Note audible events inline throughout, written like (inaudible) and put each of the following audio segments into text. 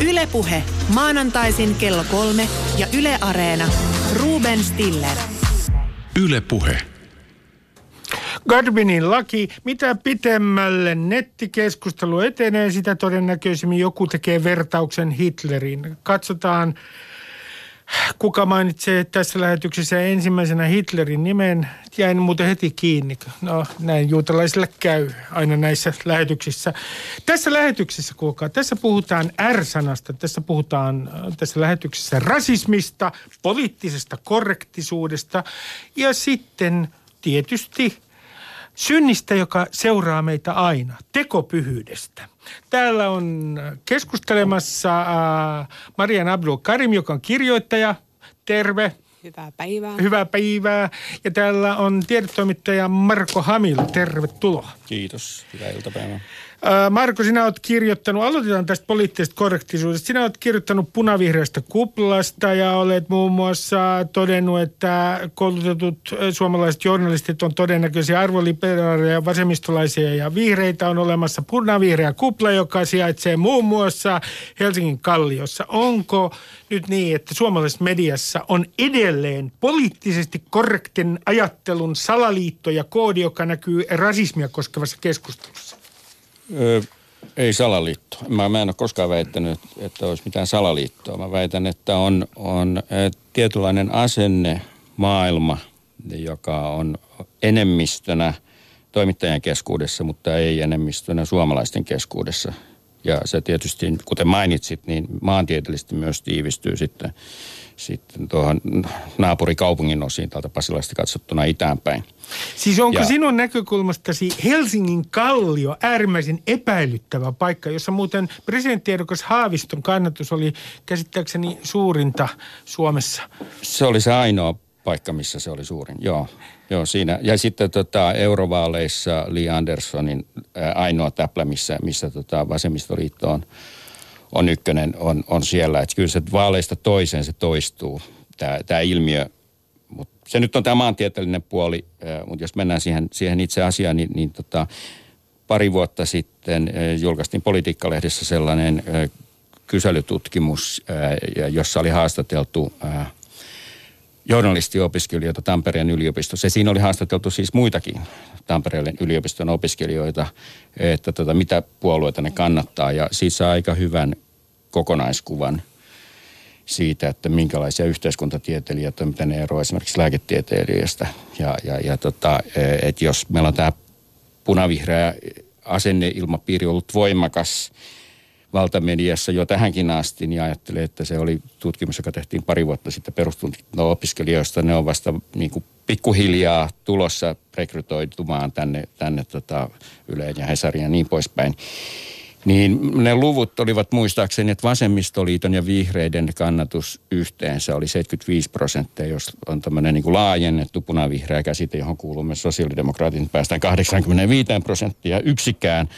Ylepuhe maanantaisin kello kolme ja Yle Areena. Ruben Stiller. Ylepuhe. Garbinin laki, mitä pitemmälle nettikeskustelu etenee, sitä todennäköisemmin joku tekee vertauksen Hitlerin. Katsotaan, kuka mainitsee tässä lähetyksessä ensimmäisenä Hitlerin nimen. Jäin muuten heti kiinni. No näin juutalaisille käy aina näissä lähetyksissä. Tässä lähetyksessä, kuulkaa, tässä puhutaan R-sanasta. Tässä puhutaan äh, tässä lähetyksessä rasismista, poliittisesta korrektisuudesta ja sitten tietysti synnistä, joka seuraa meitä aina, tekopyhyydestä. Täällä on keskustelemassa äh, Marian Abdul Karim, joka on kirjoittaja. Terve. Hyvää päivää. Hyvää päivää. Ja täällä on tiedetoimittaja Marko Hamil. Tervetuloa. Kiitos. Hyvää iltapäivää. Ää, Marko, sinä olet kirjoittanut, aloitetaan tästä poliittisesta korrektisuudesta. Sinä olet kirjoittanut punavihreästä kuplasta ja olet muun muassa todennut, että koulutetut ä, suomalaiset journalistit on todennäköisiä arvoliberaaleja, vasemmistolaisia ja vihreitä. On olemassa punavihreä kupla, joka sijaitsee muun muassa Helsingin Kalliossa. Onko nyt niin, että suomalaisessa mediassa on edelleen poliittisesti korrektin ajattelun salaliitto ja koodi, joka näkyy rasismia koskevassa keskustelussa? Ö, ei salaliitto. Mä, mä en ole koskaan väittänyt, että olisi mitään salaliittoa. Mä väitän, että on, on tietynlainen asenne maailma, joka on enemmistönä toimittajan keskuudessa, mutta ei enemmistönä suomalaisten keskuudessa. Ja se tietysti, kuten mainitsit, niin maantieteellisesti myös tiivistyy sitten, sitten tuohon naapurikaupungin osiin täältä Pasilasta katsottuna itäänpäin. Siis onko Ja- sinun näkökulmastasi Helsingin kallio äärimmäisen epäilyttävä paikka, jossa muuten presidenttiedokas Haaviston kannatus oli käsittääkseni suurinta Suomessa? Se oli se ainoa paikka, missä se oli suurin, joo. Joo, siinä. Ja sitten tota, eurovaaleissa Li Anderssonin ää, ainoa täplä, missä, missä tota, vasemmistoliitto on, on ykkönen, on, on siellä. Että kyllä se vaaleista toiseen se toistuu, tämä, ilmiö. Mut se nyt on tämä maantieteellinen puoli, mutta jos mennään siihen, siihen itse asiaan, niin, niin tota, pari vuotta sitten julkaistiin Politiikka-lehdessä sellainen ää, kyselytutkimus, ää, jossa oli haastateltu journalistiopiskelijoita Tampereen yliopistossa. Ja siinä oli haastateltu siis muitakin Tampereen yliopiston opiskelijoita, että tota, mitä puolueita ne kannattaa. Ja siitä saa aika hyvän kokonaiskuvan siitä, että minkälaisia yhteiskuntatieteilijöitä, mitä ne eroavat esimerkiksi lääketieteilijöistä. Ja, ja, ja tota, että jos meillä on tämä punavihreä asenneilmapiiri ollut voimakas valtamediassa jo tähänkin asti, niin ajattelin, että se oli tutkimus, joka tehtiin pari vuotta sitten perustutkinto-opiskelijoista. Ne on vasta niin kuin pikkuhiljaa tulossa rekrytoitumaan tänne, tänne tota Yleen ja Hesariin ja niin poispäin. Niin ne luvut olivat muistaakseni, että vasemmistoliiton ja vihreiden kannatus yhteensä oli 75 prosenttia, jos on tämmöinen niin kuin laajennettu punavihreä käsite, johon kuuluu myös sosiaalidemokraatit, niin päästään 85 prosenttia. Yksikään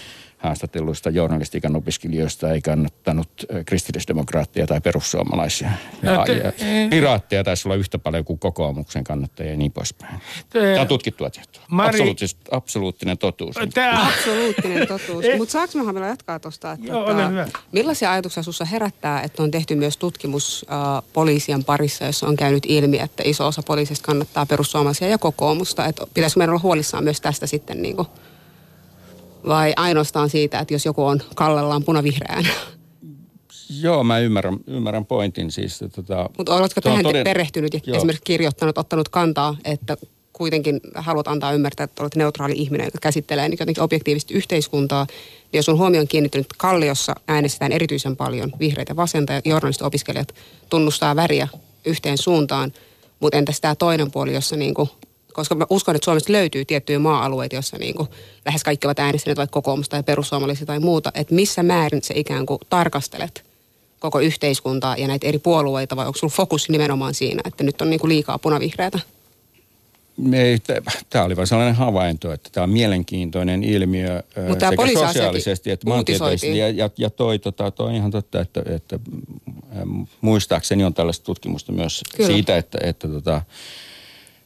haastatelluista journalistiikan opiskelijoista ei kannattanut kristillisdemokraattia tai perussuomalaisia. No Ja, te- ja piraatteja taisi olla yhtä paljon kuin kokoomuksen kannattajia ja niin poispäin. Tämä on tutkittua tietoa. Mari- Absoluuttisesti, absoluuttinen totuus. Tämä, Absoluuttinen totuus. Eh. Mutta saanko mä vielä jatkaa tuosta? Että Joo, tota, ole hyvä. Millaisia ajatuksia sinussa herättää, että on tehty myös tutkimus äh, poliisien parissa, jossa on käynyt ilmi, että iso osa poliisista kannattaa perussuomalaisia ja kokoomusta. Että pitäisikö meidän olla huolissaan myös tästä sitten niin kuin, vai ainoastaan siitä, että jos joku on kallellaan punavihreään? Joo, mä ymmärrän, ymmärrän pointin siis. Tota, Mutta oletko tähän toden- toden... perehtynyt ja Joo. esimerkiksi kirjoittanut, ottanut kantaa, että kuitenkin haluat antaa ymmärtää, että olet neutraali ihminen, joka käsittelee niin jotenkin objektiivisesti yhteiskuntaa. Niin jos on huomioon kiinnittynyt, että Kalliossa äänestetään erityisen paljon vihreitä vasenta ja journalisti-opiskelijat tunnustaa väriä yhteen suuntaan. Mutta entäs tämä toinen puoli, jossa niin kuin, koska mä uskon, että Suomesta löytyy tiettyjä maa-alueita, joissa niin kuin lähes kaikki ovat äänestäneet vaikka kokoomusta tai perussuomalaisia tai muuta, että missä määrin se ikään kuin tarkastelet koko yhteiskuntaa ja näitä eri puolueita, vai onko sulla fokus nimenomaan siinä, että nyt on niin kuin liikaa punavihreätä? Tämä oli vain sellainen havainto, että tämä on mielenkiintoinen ilmiö ö, Mut tää sekä sosiaalisesti että maantieteellisesti. Ja, ja, ja toi, tota, toi on ihan totta, että, että ähm, muistaakseni on tällaista tutkimusta myös Kyllä. siitä, että, että, tota,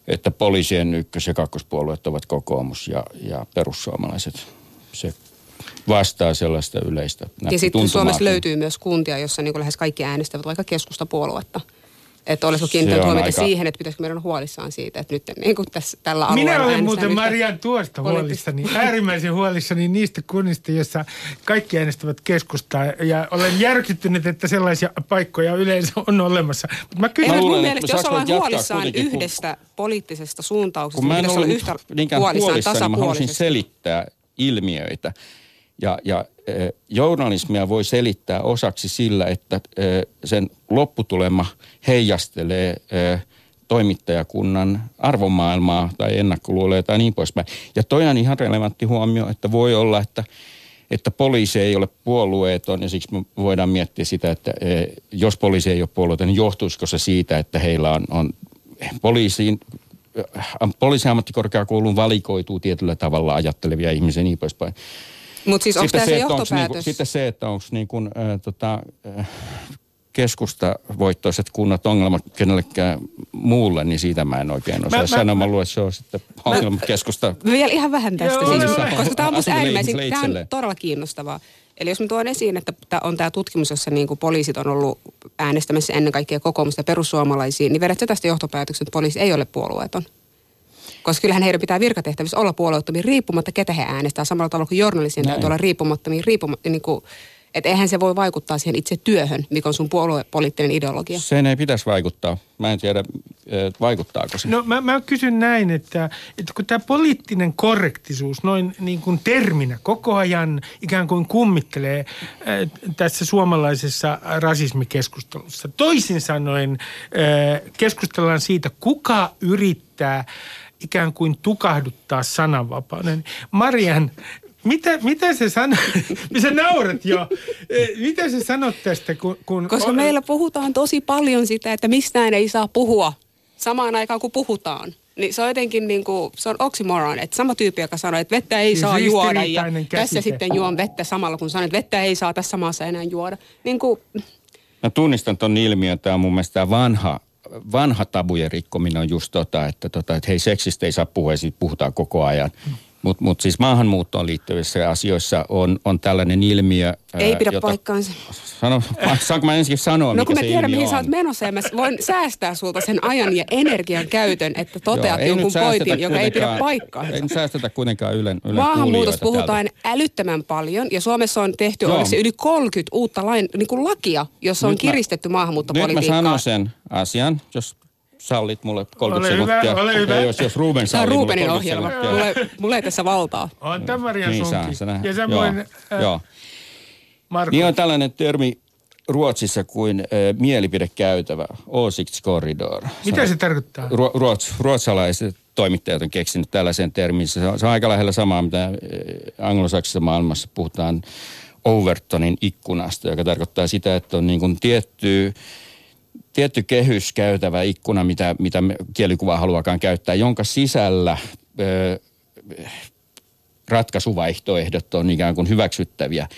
että poliisien ykkös- ja kakkospuolueet ovat kokoomus ja, ja perussuomalaiset. Se vastaa sellaista yleistä Ja sitten Suomessa löytyy myös kuntia, jossa niin lähes kaikki äänestävät vaikka keskustapuoluetta. Että olisiko kiinnittänyt huomiota aika... siihen, että pitäisikö meidän olla huolissaan siitä, että nyt niin kuin tässä, tällä alueella Minä olen muuten Marian tuosta huolissani, äärimmäisen huolissani niistä kunnista, joissa kaikki äänestävät keskustaa. Ja olen järkyttynyt, että sellaisia paikkoja yleensä on olemassa. Mutta mä kysyn, Ei, mun mielestä, jos ollaan huolissaan yhdestä kun, poliittisesta suuntauksesta, niin pitäisi olla yhtä huolissaan tasapuolisesti. Niin mä haluaisin selittää ilmiöitä. Ja, ja journalismia voi selittää osaksi sillä, että sen lopputulema heijastelee toimittajakunnan arvomaailmaa tai ennakkoluuloja tai niin poispäin. Ja toi on ihan relevantti huomio, että voi olla, että, että poliisi ei ole puolueeton ja siksi me voidaan miettiä sitä, että jos poliisi ei ole puolueeton, niin johtuisiko se siitä, että heillä on, on poliisiin poliisiammattikorkeakouluun valikoituu tietyllä tavalla ajattelevia ihmisiä niin poispäin. Mutta siis onko tämä se, se johtopäätös? Niinku, sitten se, että onko niin kuin, äh, tota, äh, keskustavoittoiset kunnat ongelmat kenellekään muulle, niin siitä mä en oikein osaa mä, sanoa. Mä, mä luulen, että se on sitten ongelma keskusta. Vielä ihan vähän tästä, Joo, siis, koska tämä on musta äärimmäisen, tämä on todella kiinnostavaa. Eli jos mä tuon esiin, että on tämä tutkimus, jossa niin kuin poliisit on ollut äänestämässä ennen kaikkea kokoomusta perussuomalaisiin, niin vedätkö tästä johtopäätöksen, että poliisi ei ole puolueeton? Koska kyllähän heidän pitää virkatehtävissä olla puolueettomia riippumatta, ketä he äänestää. Samalla tavalla kuin journalistien täytyy olla riippumattomia, riippumatta, niin kuin, että eihän se voi vaikuttaa siihen itse työhön, mikä on sun puoluepoliittinen ideologia. Sen ei pitäisi vaikuttaa. Mä en tiedä, vaikuttaako se. No mä, mä kysyn näin, että, että kun tämä poliittinen korrektisuus noin niin kuin terminä koko ajan ikään kuin kummittelee äh, tässä suomalaisessa rasismikeskustelussa. Toisin sanoen äh, keskustellaan siitä, kuka yrittää ikään kuin tukahduttaa sananvapauden. Marian, mitä, mitä se sanoo? (laughs) Sä naurat jo. E, mitä sä sanot tästä, kun... kun Koska o- meillä puhutaan tosi paljon sitä, että mistään ei saa puhua samaan aikaan, kun puhutaan. Niin se on jotenkin niin kuin, se on oxymoron, että sama tyyppi, joka sanoo, että vettä ei siis saa juoda ja käsite. tässä sitten juon vettä samalla, kun sanon, että vettä ei saa tässä maassa enää juoda. Niin kuin... Mä tunnistan ton ilmiön, tämä on mun mielestä vanha vanha tabujen rikkominen on just tota, että, tota, että hei seksistä ei saa puhua ja siitä puhutaan koko ajan. Mutta mut siis maahanmuuttoon liittyvissä asioissa on, on tällainen ilmiö. Ei pidä jota, paikkaansa. Sano, (laughs) saanko mä ensin sanoa, No kun mä tiedän, mihin on. sä oot menossa ja mä voin säästää sulta sen ajan ja energian käytön, että toteat Joo, jonkun pointin, joka ei pidä paikkaansa. Ei säästetä kuitenkaan Ylen, ylen Maahanmuutosta puhutaan täältä. älyttömän paljon ja Suomessa on tehty olisi yli 30 uutta lain, niin kuin lakia, jossa on nyt kiristetty mä, maahanmuuttopolitiikkaa. Nyt mä sanon sen asian, jos sallit mulle 30 ole sekuntia. Hyvä, ole hyvä. Ja jos, jos Ruben sallii Tämä on Rubenin ohjelma. Mulle, mulle ei tässä valtaa. On tämä niin saa, se Ja samoin äh, joo. Marko. Niin on tällainen termi Ruotsissa kuin äh, mielipidekäytävä, corridor. Mitä se tarkoittaa? Ru- ruots, ruotsalaiset toimittajat on keksinyt tällaisen termin. Se on, se on aika lähellä samaa, mitä äh, anglosaksisessa maailmassa puhutaan Overtonin ikkunasta, joka tarkoittaa sitä, että on niin kuin tietty tietty kehys käytävä ikkuna, mitä, mitä kielikuva haluakaan käyttää, jonka sisällä ö, ratkaisuvaihtoehdot on ikään kuin hyväksyttäviä.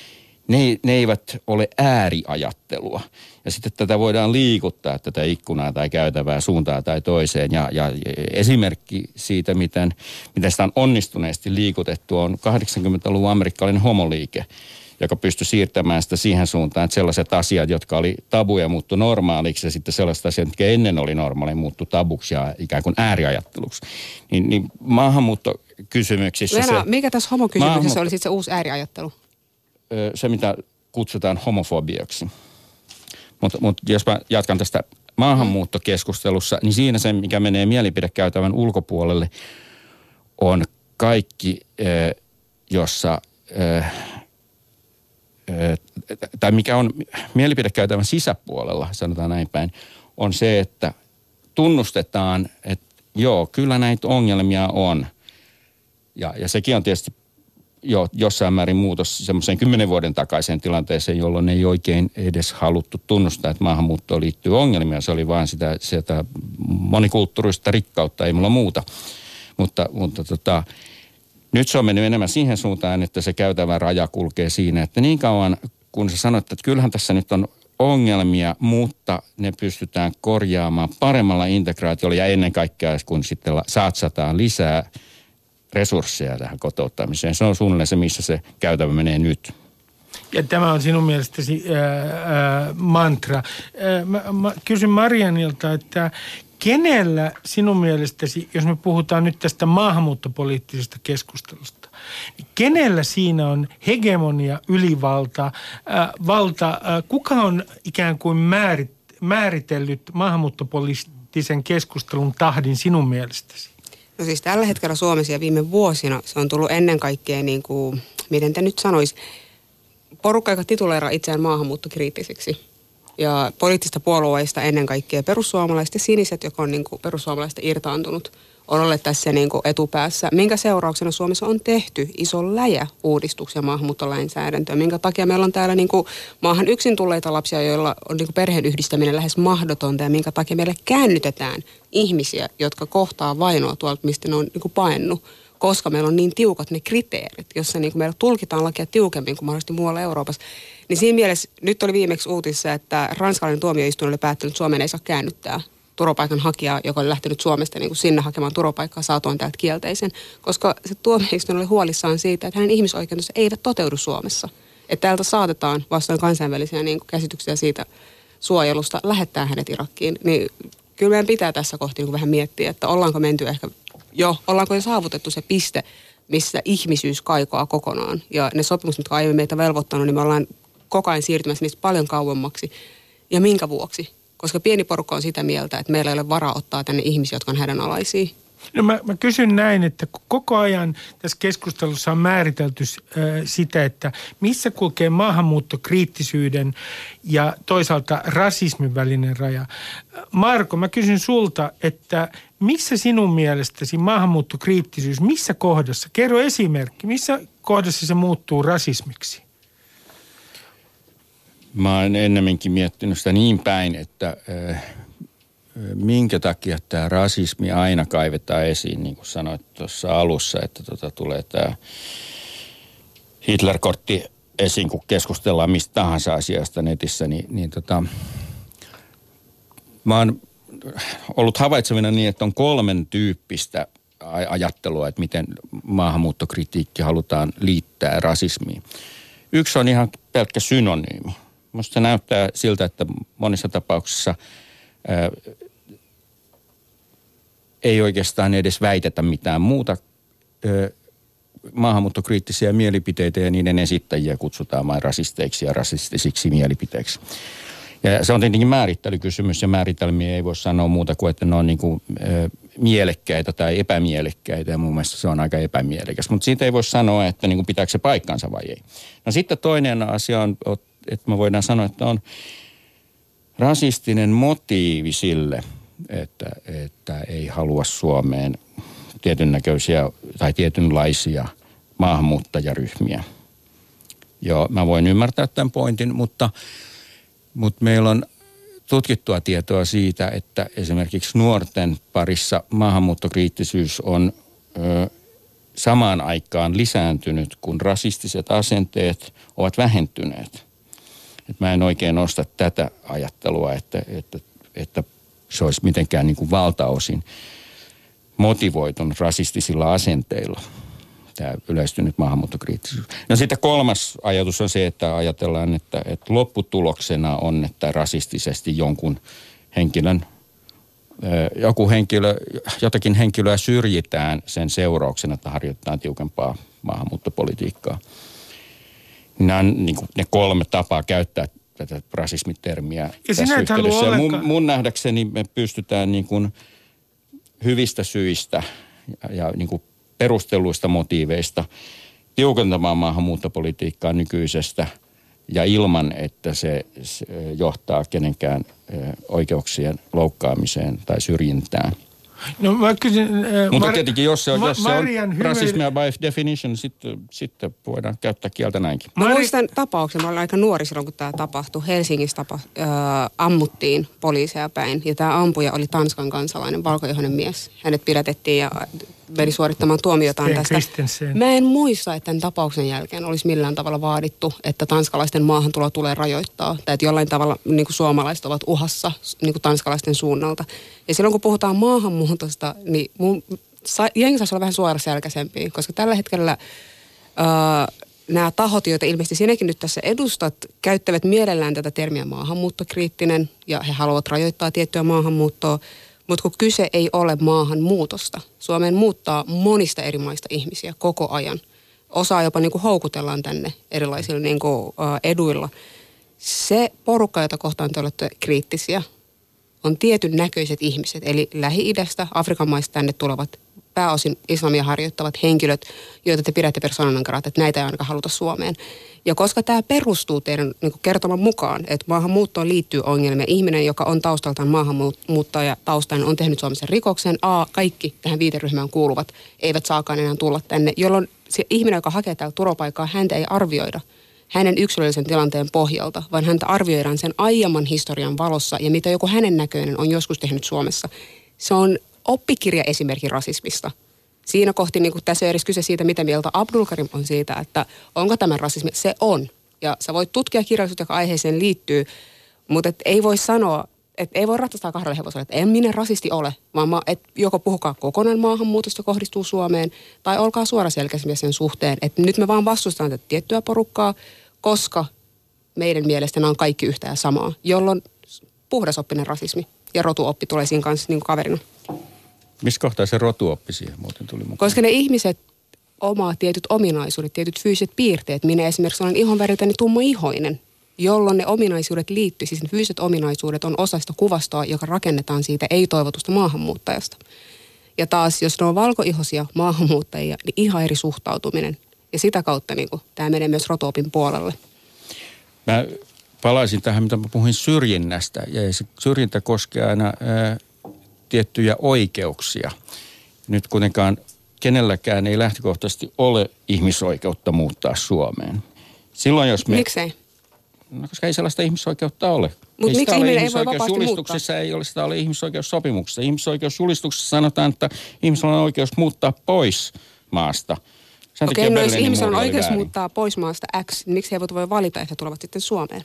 Ne, ne eivät ole ääriajattelua. Ja sitten tätä voidaan liikuttaa, tätä ikkunaa tai käytävää suuntaan tai toiseen. Ja, ja esimerkki siitä, miten, miten sitä on onnistuneesti liikutettu, on 80-luvun amerikkalainen homoliike – joka pystyi siirtämään sitä siihen suuntaan, että sellaiset asiat, jotka oli tabuja, muuttu normaaliksi ja sitten sellaiset asiat, jotka ennen oli normaali, muuttu tabuksi ja ikään kuin ääriajatteluksi. Niin, niin maahanmuuttokysymyksissä Lena, se... mikä tässä homokysymyksessä maahanmuutto... oli sitten se uusi ääriajattelu? Se, mitä kutsutaan homofobiaksi. Mutta mut jos mä jatkan tästä maahanmuuttokeskustelussa, niin siinä se, mikä menee mielipidekäytävän ulkopuolelle, on kaikki, jossa tai mikä on mielipidekäytävän sisäpuolella, sanotaan näin päin, on se, että tunnustetaan, että joo, kyllä näitä ongelmia on. Ja, ja sekin on tietysti jo jossain määrin muutos semmoiseen kymmenen vuoden takaiseen tilanteeseen, jolloin ei oikein edes haluttu tunnustaa, että maahanmuuttoon liittyy ongelmia. Se oli vain sitä, sitä monikulttuurista rikkautta, ei mulla muuta. Mutta, mutta tota, nyt se on mennyt enemmän siihen suuntaan, että se käytävä raja kulkee siinä, että niin kauan kun sä sanoit, että kyllähän tässä nyt on ongelmia, mutta ne pystytään korjaamaan paremmalla integraatiolla ja ennen kaikkea kun sitten satsataan lisää resursseja tähän kotouttamiseen. Se on suunnilleen se, missä se käytävä menee nyt. Ja tämä on sinun mielestäsi ää, ää, mantra. Ää, mä, mä kysyn Marianilta, että kenellä sinun mielestäsi, jos me puhutaan nyt tästä maahanmuuttopoliittisesta keskustelusta, niin kenellä siinä on hegemonia, ylivalta, ää, valta, ää, kuka on ikään kuin määrit, määritellyt maahanmuuttopoliittisen keskustelun tahdin sinun mielestäsi? No siis tällä hetkellä Suomessa ja viime vuosina se on tullut ennen kaikkea niin kuin, miten te nyt sanois, porukka, joka tituleeraa itseään maahanmuuttokriittisiksi. Ja poliittista puolueista ennen kaikkea perussuomalaiset ja siniset, joka on niin kuin perussuomalaista irtaantunut, on olleet tässä niin kuin etupäässä, minkä seurauksena Suomessa on tehty iso läjä uudistuksia maahanmuuttolainsäädäntöön, minkä takia meillä on täällä niin kuin maahan yksin tulleita lapsia, joilla on niin kuin perheen yhdistäminen lähes mahdotonta? Ja minkä takia meille käännytetään ihmisiä, jotka kohtaa vainoa tuolta, mistä ne on niin kuin paennut koska meillä on niin tiukat ne kriteerit, jossa niin meillä tulkitaan lakia tiukemmin kuin mahdollisesti muualla Euroopassa. Niin siinä mielessä nyt oli viimeksi uutissa, että ranskalainen tuomioistuin oli päättänyt, että Suomeen ei saa käännyttää turvapaikanhakijaa, joka oli lähtenyt Suomesta niin kuin sinne hakemaan turvapaikkaa saatoin täältä kielteisen, koska se tuomioistuin oli huolissaan siitä, että hänen ihmisoikeutensa eivät toteudu Suomessa. Että täältä saatetaan vastaan kansainvälisiä niin kuin käsityksiä siitä suojelusta lähettää hänet Irakkiin. Niin kyllä meidän pitää tässä kohti niin vähän miettiä, että ollaanko menty ehkä jo, ollaanko jo saavutettu se piste, missä ihmisyys kaikoaa kokonaan. Ja ne sopimukset, jotka aiemmin meitä velvoittanut, niin me ollaan koko ajan siirtymässä niistä paljon kauemmaksi. Ja minkä vuoksi? Koska pieni porukka on sitä mieltä, että meillä ei ole varaa ottaa tänne ihmisiä, jotka on hädänalaisia. No mä, mä kysyn näin, että koko ajan tässä keskustelussa on määritelty äh, sitä, että missä kulkee maahanmuuttokriittisyyden ja toisaalta rasismin välinen raja. Marko, mä kysyn sulta, että missä sinun mielestäsi maahanmuuttokriittisyys, missä kohdassa, kerro esimerkki, missä kohdassa se muuttuu rasismiksi? Mä oon ennemminkin miettinyt sitä niin päin, että äh, minkä takia tämä rasismi aina kaivetaan esiin, niin kuin sanoit tuossa alussa, että tota, tulee tämä Hitler-kortti esiin, kun keskustellaan mistä tahansa asiasta netissä, niin, niin tota, mä oon ollut havaitsevina niin, että on kolmen tyyppistä ajattelua, että miten maahanmuuttokritiikki halutaan liittää rasismiin. Yksi on ihan pelkkä synonyymi. Minusta se näyttää siltä, että monissa tapauksissa ei oikeastaan edes väitetä mitään muuta. Ää, maahanmuuttokriittisiä mielipiteitä ja niiden esittäjiä kutsutaan vain rasisteiksi ja rasistisiksi mielipiteiksi. Ja se on tietenkin määrittelykysymys ja määritelmiä ei voi sanoa muuta kuin, että ne on niin kuin, ö, mielekkäitä tai epämielekkäitä ja mun mielestä se on aika epämielekäs. Mutta siitä ei voi sanoa, että niin kuin pitääkö se paikkansa vai ei. No sitten toinen asia on, että me voidaan sanoa, että on rasistinen motiivi sille, että, että ei halua Suomeen tietyn näköisiä tai tietynlaisia maahanmuuttajaryhmiä. Joo, mä voin ymmärtää tämän pointin, mutta – mutta meillä on tutkittua tietoa siitä, että esimerkiksi nuorten parissa maahanmuuttokriittisyys on ö, samaan aikaan lisääntynyt, kun rasistiset asenteet ovat vähentyneet. Et mä en oikein osta tätä ajattelua, että, että, että se olisi mitenkään niin kuin valtaosin motivoitunut rasistisilla asenteilla tämä yleistynyt maahanmuuttokriittisyys. No sitten kolmas ajatus on se, että ajatellaan, että, että lopputuloksena on, että rasistisesti jonkun henkilön, joku henkilö, jotakin henkilöä syrjitään sen seurauksena, että harjoitetaan tiukempaa maahanmuuttopolitiikkaa. Nämä on niin ne kolme tapaa käyttää tätä rasismitermiä ja tässä yhteydessä. Ja mun, mun nähdäkseni me pystytään niin kuin hyvistä syistä ja, ja niin kuin perustelluista motiiveista tiukentamaan maahanmuuttopolitiikkaa nykyisestä ja ilman, että se, se johtaa kenenkään oikeuksien loukkaamiseen tai syrjintään – No mä kysyn... Äh, Mutta Mar- tietenkin, jos se on, Ma- jos se on Hymer... rasismia by definition, sitten sit voidaan käyttää kieltä näinkin. Mä Mari... muistan tapauksen, mä olin aika nuori silloin, kun tämä tapahtui. Helsingissä tapa, äh, ammuttiin poliiseja päin, ja tämä ampuja oli Tanskan kansalainen, valkoihoinen mies. Hänet pidätettiin ja meni suorittamaan tuomiotaan tästä. Mä en muista, että tämän tapauksen jälkeen olisi millään tavalla vaadittu, että tanskalaisten maahantulo tulee rajoittaa. Tai että jollain tavalla niin kuin suomalaiset ovat uhassa niin kuin tanskalaisten suunnalta. Ja silloin kun puhutaan maahanmuutosta, niin mun, jengi saisi olla vähän suoraselkäisempiä, koska tällä hetkellä öö, nämä tahot, joita ilmeisesti sinäkin nyt tässä edustat, käyttävät mielellään tätä termiä maahanmuuttokriittinen ja he haluavat rajoittaa tiettyä maahanmuuttoa, mutta kun kyse ei ole maahanmuutosta. Suomeen muuttaa monista eri maista ihmisiä koko ajan. Osaa jopa niin kuin houkutellaan tänne erilaisilla niin kuin, eduilla. Se porukka, jota kohtaan te olette kriittisiä, on tietyn näköiset ihmiset, eli Lähi-idästä, Afrikan maista tänne tulevat pääosin islamia harjoittavat henkilöt, joita te pidätte persoonan että näitä ei ainakaan haluta Suomeen. Ja koska tämä perustuu teidän niin kertoman mukaan, että maahanmuuttoon liittyy ongelmia, ihminen, joka on taustaltaan maahanmuuttaja taustainen, on tehnyt Suomessa rikoksen, A, kaikki tähän viiteryhmään kuuluvat eivät saakaan enää tulla tänne, jolloin se ihminen, joka hakee täällä turvapaikkaa, häntä ei arvioida hänen yksilöllisen tilanteen pohjalta, vaan häntä arvioidaan sen aiemman historian valossa ja mitä joku hänen näköinen on joskus tehnyt Suomessa. Se on oppikirja esimerkki rasismista. Siinä kohti niin kuin tässä ei edes kyse siitä, mitä mieltä Abdul Karim on siitä, että onko tämä rasismi. Se on. Ja sä voit tutkia kirjallisuutta, joka aiheeseen liittyy, mutta et ei voi sanoa, että ei voi ratsastaa kahdella hevosella, että en minä rasisti ole, vaan mä, et joko puhukaa kokonaan maahanmuutosta kohdistuu Suomeen, tai olkaa suoraselkäisiä sen suhteen, että nyt me vaan vastustetaan tätä tiettyä porukkaa, koska meidän mielestä nämä on kaikki yhtä ja samaa, jolloin puhdasoppinen rasismi ja rotuoppi tulee siinä kanssa niin kaverina. Missä kohtaa se rotuoppi siihen muuten tuli mukaan? Koska ne ihmiset omaa tietyt ominaisuudet, tietyt fyysiset piirteet. Minä esimerkiksi olen ihon väriltäni tumma-ihoinen, jolloin ne ominaisuudet liittyy, siis ne fyysiset ominaisuudet on osa sitä kuvastoa, joka rakennetaan siitä ei-toivotusta maahanmuuttajasta. Ja taas, jos ne on valkoihosia maahanmuuttajia, niin ihan eri suhtautuminen. Ja sitä kautta niin kuin, tämä menee myös rotuopin puolelle. Mä palaisin tähän, mitä mä puhuin syrjinnästä. Ja se syrjintä koskee aina ää, tiettyjä oikeuksia. Nyt kuitenkaan kenelläkään ei lähtökohtaisesti ole ihmisoikeutta muuttaa Suomeen. Silloin jos me... Miksei? No, koska ei sellaista ihmisoikeutta ole. Mutta miksi ihminen ei voi vapaasti muuttaa? ei ole sitä ole ihmisoikeussopimuksessa. Ihmisoikeusjulistuksessa sanotaan, että ihmisellä on oikeus muuttaa pois maasta. Okei, okay, no jos ihmisellä on oikeus väärin. muuttaa pois maasta X, niin miksi he eivät voi valita, että he tulevat sitten Suomeen?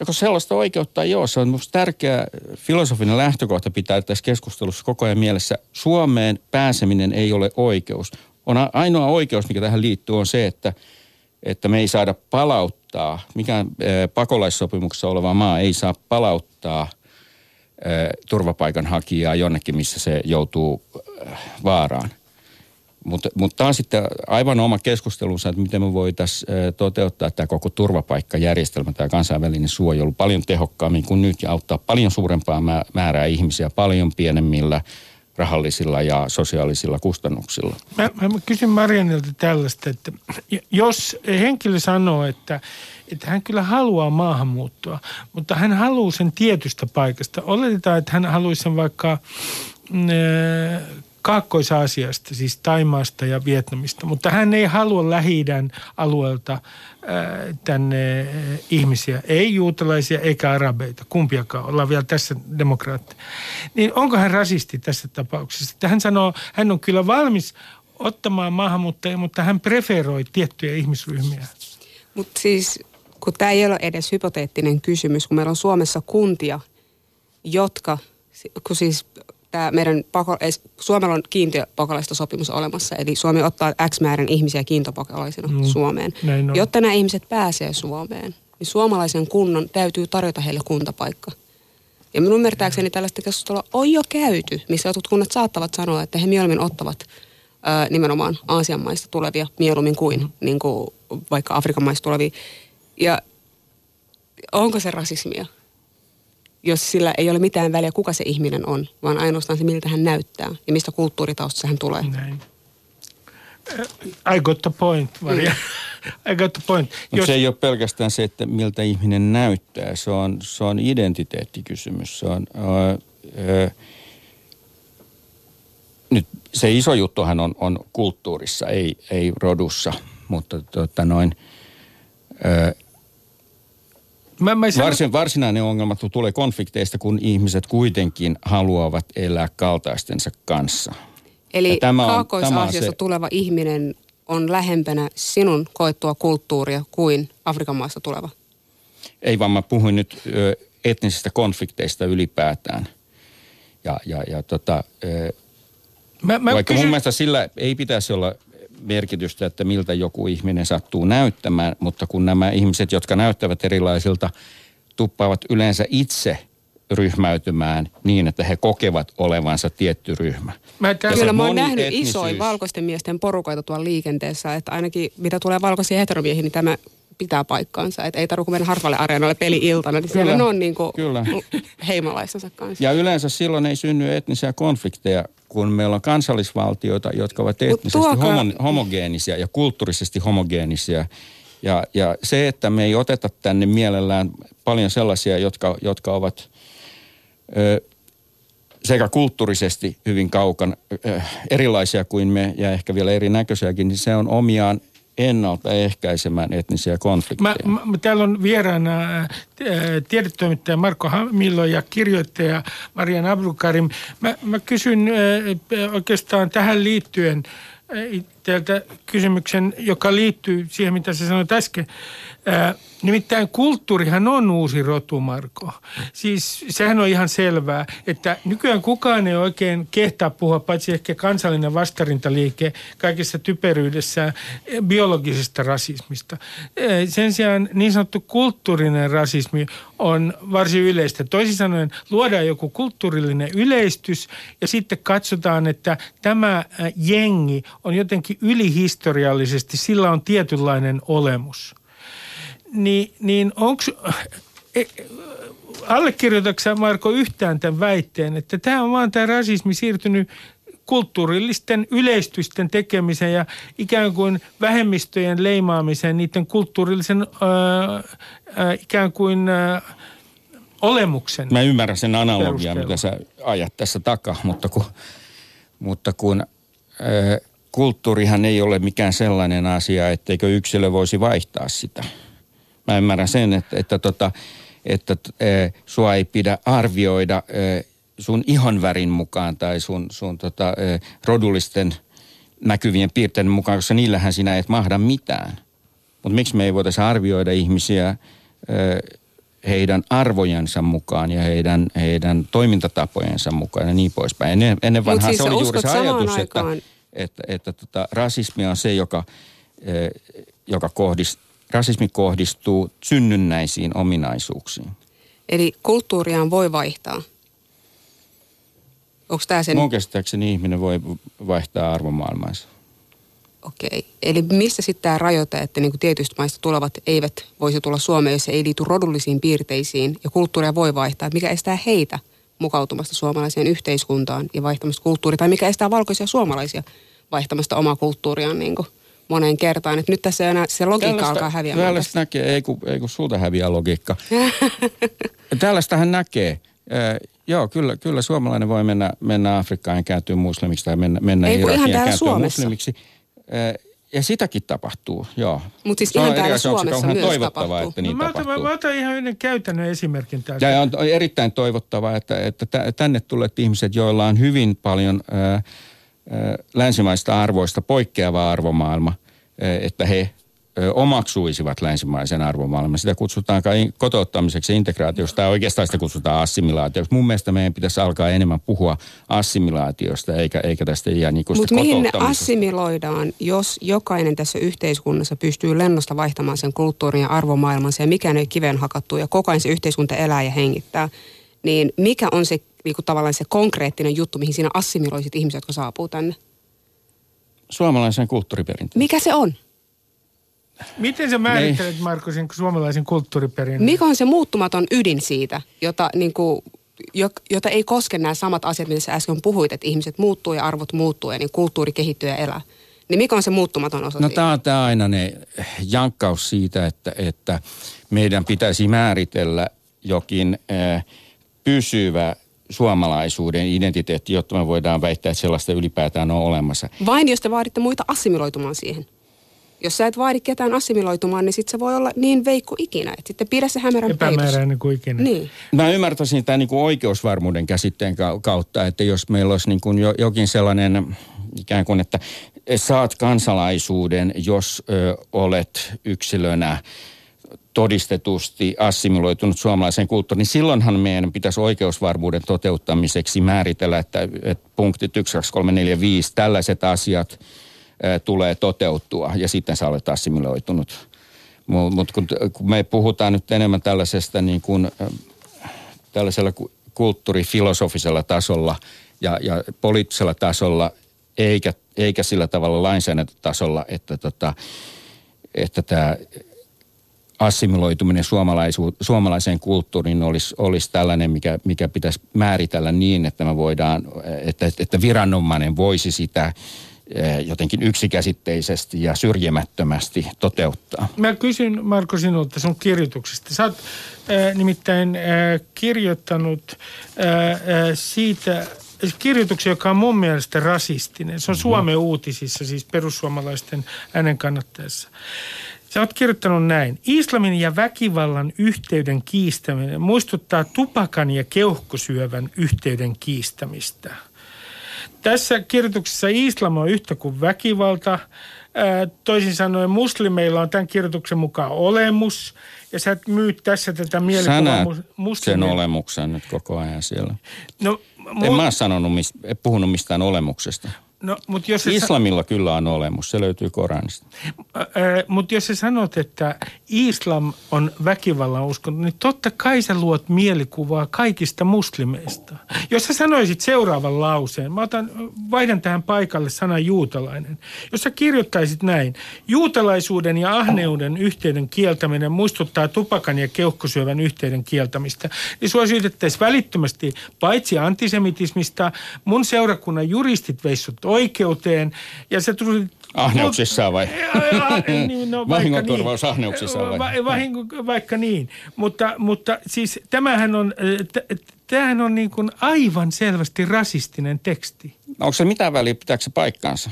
Joko sellaista oikeutta ei ole. Se on minusta tärkeä filosofinen lähtökohta pitää tässä keskustelussa koko ajan mielessä. Suomeen pääseminen ei ole oikeus. On ainoa oikeus, mikä tähän liittyy, on se, että, että me ei saada palauttaa, mikään pakolaissopimuksessa oleva maa ei saa palauttaa turvapaikanhakijaa jonnekin, missä se joutuu vaaraan. Mutta, mutta tämä on sitten aivan oma keskustelunsa, että miten me voitaisiin toteuttaa tämä koko turvapaikkajärjestelmä, tämä kansainvälinen suojelu paljon tehokkaammin kuin nyt ja auttaa paljon suurempaa määrää ihmisiä paljon pienemmillä rahallisilla ja sosiaalisilla kustannuksilla. Mä, mä kysyn Marianilta tällaista, että jos henkilö sanoo, että, että hän kyllä haluaa maahanmuuttoa, mutta hän haluaa sen tietystä paikasta. Oletetaan, että hän haluaisi sen vaikka mm, Kaakkois-Aasiasta, siis Taimaasta ja Vietnamista, mutta hän ei halua lähi alueelta äh, tänne äh, ihmisiä, ei juutalaisia eikä arabeita, kumpiakaan, ollaan vielä tässä demokraatteja. Niin onko hän rasisti tässä tapauksessa? Hän sanoo, hän on kyllä valmis ottamaan maahanmuuttajia, mutta hän preferoi tiettyjä ihmisryhmiä. Mutta siis, kun tämä ei ole edes hypoteettinen kysymys, kun meillä on Suomessa kuntia, jotka, kun siis tämä meidän pako, Suomella on kiintiöpakolaista sopimus olemassa, eli Suomi ottaa X määrän ihmisiä kiintiöpakolaisina mm. Suomeen. Jotta nämä ihmiset pääsee Suomeen, niin suomalaisen kunnan täytyy tarjota heille kuntapaikka. Ja minun ymmärtääkseni tällaista keskustelua on jo käyty, missä jotkut kunnat saattavat sanoa, että he mieluummin ottavat ää, nimenomaan Aasian maista tulevia mieluummin kuin, mm. niin kuin vaikka Afrikan maista tulevia. Ja onko se rasismia? Jos sillä ei ole mitään väliä, kuka se ihminen on, vaan ainoastaan se, miltä hän näyttää ja mistä kulttuuritaustasta hän tulee. Näin. I got the point, Maria. Mm. (laughs) I got the point. Jos... Se ei ole pelkästään se, että miltä ihminen näyttää. Se on, se on identiteettikysymys. Se on, ö, ö, nyt se iso juttuhan on, on kulttuurissa, ei, ei rodussa, mutta tota noin, Mä, mä sanon... Varsin, varsinainen ongelma tulee konflikteista, kun ihmiset kuitenkin haluavat elää kaltaistensa kanssa. Eli Kaakkois-Aasiasta se... tuleva ihminen on lähempänä sinun koettua kulttuuria kuin Afrikan maasta tuleva? Ei vaan mä puhuin nyt ö, etnisistä konflikteista ylipäätään. Ja, ja, ja tota, ö, Mä, mä Vaikka kysyn- mun mielestä sillä ei pitäisi olla merkitystä, että miltä joku ihminen sattuu näyttämään, mutta kun nämä ihmiset, jotka näyttävät erilaisilta, tuppaavat yleensä itse ryhmäytymään niin, että he kokevat olevansa tietty ryhmä. Mä se Kyllä mä oon nähnyt isoja valkoisten miesten porukoita tuolla liikenteessä, että ainakin mitä tulee valkoisiin heteromiehiin, niin tämä pitää paikkaansa. Että ei tarvitse mennä Hartwalle areenalle peli-iltana, niin siellä Kyllä, ne on niin kuin kyllä. heimalaistensa kanssa. Ja yleensä silloin ei synny etnisiä konflikteja, kun meillä on kansallisvaltioita, jotka ovat etnisesti tuokaa- homo, homogeenisia ja kulttuurisesti homogeenisia. Ja, ja se, että me ei oteta tänne mielellään paljon sellaisia, jotka, jotka ovat ö, sekä kulttuurisesti hyvin kaukan erilaisia kuin me ja ehkä vielä erinäköisiäkin, niin se on omiaan ennaltaehkäisemään etnisiä konflikteja. Mä, mä, täällä on vieraana tiedetoimittaja Marko Hamilo ja kirjoittaja Marian Abdukarim. Mä, mä kysyn oikeastaan tähän liittyen teiltä kysymyksen, joka liittyy siihen, mitä sä sanoit äsken. Ää, nimittäin kulttuurihan on uusi rotu, Marko. Siis sehän on ihan selvää, että nykyään kukaan ei oikein kehtaa puhua, paitsi ehkä kansallinen vastarintaliike kaikessa typeryydessään eh, biologisesta rasismista. Eh, Sen sijaan niin sanottu kulttuurinen rasismi on varsin yleistä. Toisin sanoen luodaan joku kulttuurillinen yleistys ja sitten katsotaan, että tämä jengi on jotenkin ylihistoriallisesti, sillä on tietynlainen olemus niin, niin onko, allekirjoitatko Marko yhtään tämän väitteen, että tämä on vaan tämä rasismi siirtynyt kulttuurillisten yleistysten tekemiseen ja ikään kuin vähemmistöjen leimaamiseen, niiden kulttuurillisen ää, ää, ikään kuin ää, olemuksen. Mä ymmärrän sen analogian, mitä sä ajat tässä takaa, mutta kun, mutta kun ö, kulttuurihan ei ole mikään sellainen asia, etteikö yksilö voisi vaihtaa sitä. Mä ymmärrän sen, että, että, tota, että ö, sua ei pidä arvioida ö, sun ihonvärin mukaan tai sun, sun tota, ö, rodullisten näkyvien piirteiden mukaan, koska niillähän sinä et mahda mitään. Mutta miksi me ei voitaisiin arvioida ihmisiä ö, heidän arvojensa mukaan ja heidän, heidän toimintatapojensa mukaan ja niin poispäin. Ennen, ennen vanhaa siis se oli juuri se ajatus, aikaan- että, että tota, rasismi on se, joka, eh, joka kohdist, rasismi kohdistuu synnynnäisiin ominaisuuksiin. Eli kulttuuriaan voi vaihtaa. Onko tämä sen... Mun käsittääkseni ihminen voi vaihtaa arvomaailmansa. Okei. Eli mistä sitten tämä rajoite, että niinku tietyistä maista tulevat eivät voisi tulla Suomeen, jos ei liity rodullisiin piirteisiin ja kulttuuria voi vaihtaa? Mikä estää heitä mukautumasta suomalaiseen yhteiskuntaan ja vaihtamasta kulttuuria? Tai mikä estää valkoisia suomalaisia vaihtamasta omaa kulttuuriaan niinku moneen kertaan? Et nyt tässä ei enää, se logiikka alkaa häviämään. Tällaista näkee, ei kun, ei kun sulta häviää logiikka. (laughs) Tällaistahan näkee. Äh, joo, kyllä, kyllä suomalainen voi mennä, mennä Afrikkaan ja kääntyä muslimiksi tai mennä, mennä Ei, Irakiin ja kääntyä Suomessa. muslimiksi. Äh, ja sitäkin tapahtuu, joo. Mut siis ihan täällä Suomessa myös toivottavaa, tapahtuu. että No, niin mä, otan, tapahtuu. mä, otan ihan yhden käytännön esimerkin täältä. Ja on erittäin toivottavaa, että, että tä- tänne tulleet ihmiset, joilla on hyvin paljon ää, ää, länsimaista arvoista poikkeava arvomaailma, ää, että he omaksuisivat länsimaisen arvomaailman. Sitä kutsutaan kai kotouttamiseksi integraatiosta, tai oikeastaan sitä kutsutaan assimilaatioksi. Mun mielestä meidän pitäisi alkaa enemmän puhua assimilaatiosta, eikä, eikä tästä iänikuista Mutta mihin ne assimiloidaan, jos jokainen tässä yhteiskunnassa pystyy lennosta vaihtamaan sen kulttuurin ja arvomaailmansa ja mikään ei kiven hakattu ja koko ajan se yhteiskunta elää ja hengittää, niin mikä on se niinku, tavallaan se konkreettinen juttu, mihin sinä assimiloisit ihmisiä, jotka saapuu tänne? Suomalaisen kulttuuriperinteen. Mikä se on? Miten sä määrittelet, Marko, sen suomalaisen kulttuuriperinnön? Mikä on se muuttumaton ydin siitä, jota, niin kuin, jo, jota ei koske nämä samat asiat, mitä sä äsken puhuit, että ihmiset muuttuu ja arvot muuttuu ja niin kulttuuri kehittyy ja elää. Niin mikä on se muuttumaton osa No tämä on tää aina ne jankkaus siitä, että, että meidän pitäisi määritellä jokin äh, pysyvä suomalaisuuden identiteetti, jotta me voidaan väittää, että sellaista ylipäätään on olemassa. Vain jos te vaaditte muita assimiloitumaan siihen. Jos sä et vaadi ketään assimiloitumaan, niin sit se voi olla niin veikko ikinä. Että sitten pidä se hämärän peitossa. Epämääräinen kuin ikinä. Niin. Mä ymmärtäisin tämän niin kuin oikeusvarmuuden käsitteen kau- kautta, että jos meillä olisi niin kuin jo, jokin sellainen ikään kuin, että saat kansalaisuuden, jos ö, olet yksilönä todistetusti assimiloitunut suomalaiseen kulttuuriin, niin silloinhan meidän pitäisi oikeusvarmuuden toteuttamiseksi määritellä, että, että punktit 1, 2, 3, 4, 5, tällaiset asiat tulee toteutua ja sitten sä olet assimiloitunut. Mutta mut kun, kun me puhutaan nyt enemmän tällaisesta niin kuin, tällaisella kulttuurifilosofisella tasolla ja, ja poliittisella tasolla, eikä, eikä sillä tavalla lainsäädäntötasolla, että, tota, että tämä assimiloituminen suomalaiseen kulttuuriin olisi, olisi tällainen, mikä, mikä pitäisi määritellä niin, että me voidaan, että, että viranomainen voisi sitä jotenkin yksikäsitteisesti ja syrjimättömästi toteuttaa. Mä kysyn Marko sinulta sun kirjoituksesta. Sä oot äh, nimittäin äh, kirjoittanut äh, siitä kirjoituksen, joka on mun mielestä rasistinen. Se on mm-hmm. Suomen uutisissa, siis perussuomalaisten äänen kannattajassa. Sä oot kirjoittanut näin. Islamin ja väkivallan yhteyden kiistäminen muistuttaa tupakan ja keuhkosyövän yhteyden kiistämistä. Tässä kirjoituksessa islam on yhtä kuin väkivalta. Toisin sanoen muslimeilla on tämän kirjoituksen mukaan olemus. Ja sä myyt tässä tätä mielikuvaa muslimien... sen olemuksen nyt koko ajan siellä. No, mu- en mä sanonut, puhunut mistään olemuksesta. No, mut jos Islamilla sa- kyllä on olemus, se löytyy Koranista. Äh, mutta jos sä sanot, että islam on väkivallan uskonto, niin totta kai sä luot mielikuvaa kaikista muslimeista. Jos sä sanoisit seuraavan lauseen, mä otan, vaihdan tähän paikalle sana juutalainen. Jos sä kirjoittaisit näin, juutalaisuuden ja ahneuden yhteyden kieltäminen muistuttaa tupakan ja keuhkosyövän yhteyden kieltämistä, niin sua syytettäisiin välittömästi paitsi antisemitismista, mun seurakunnan juristit veissut oikeuteen ja se tuli Ahneuksissaan vai? (laughs) niin, no, Vahingonkorvaus niin. ahneuksissaan vai? Vahinko, vaikka niin. Mutta, mutta siis tämähän on, tämähän on niin kuin aivan selvästi rasistinen teksti. Onko se mitään väliä, pitääkö se paikkaansa?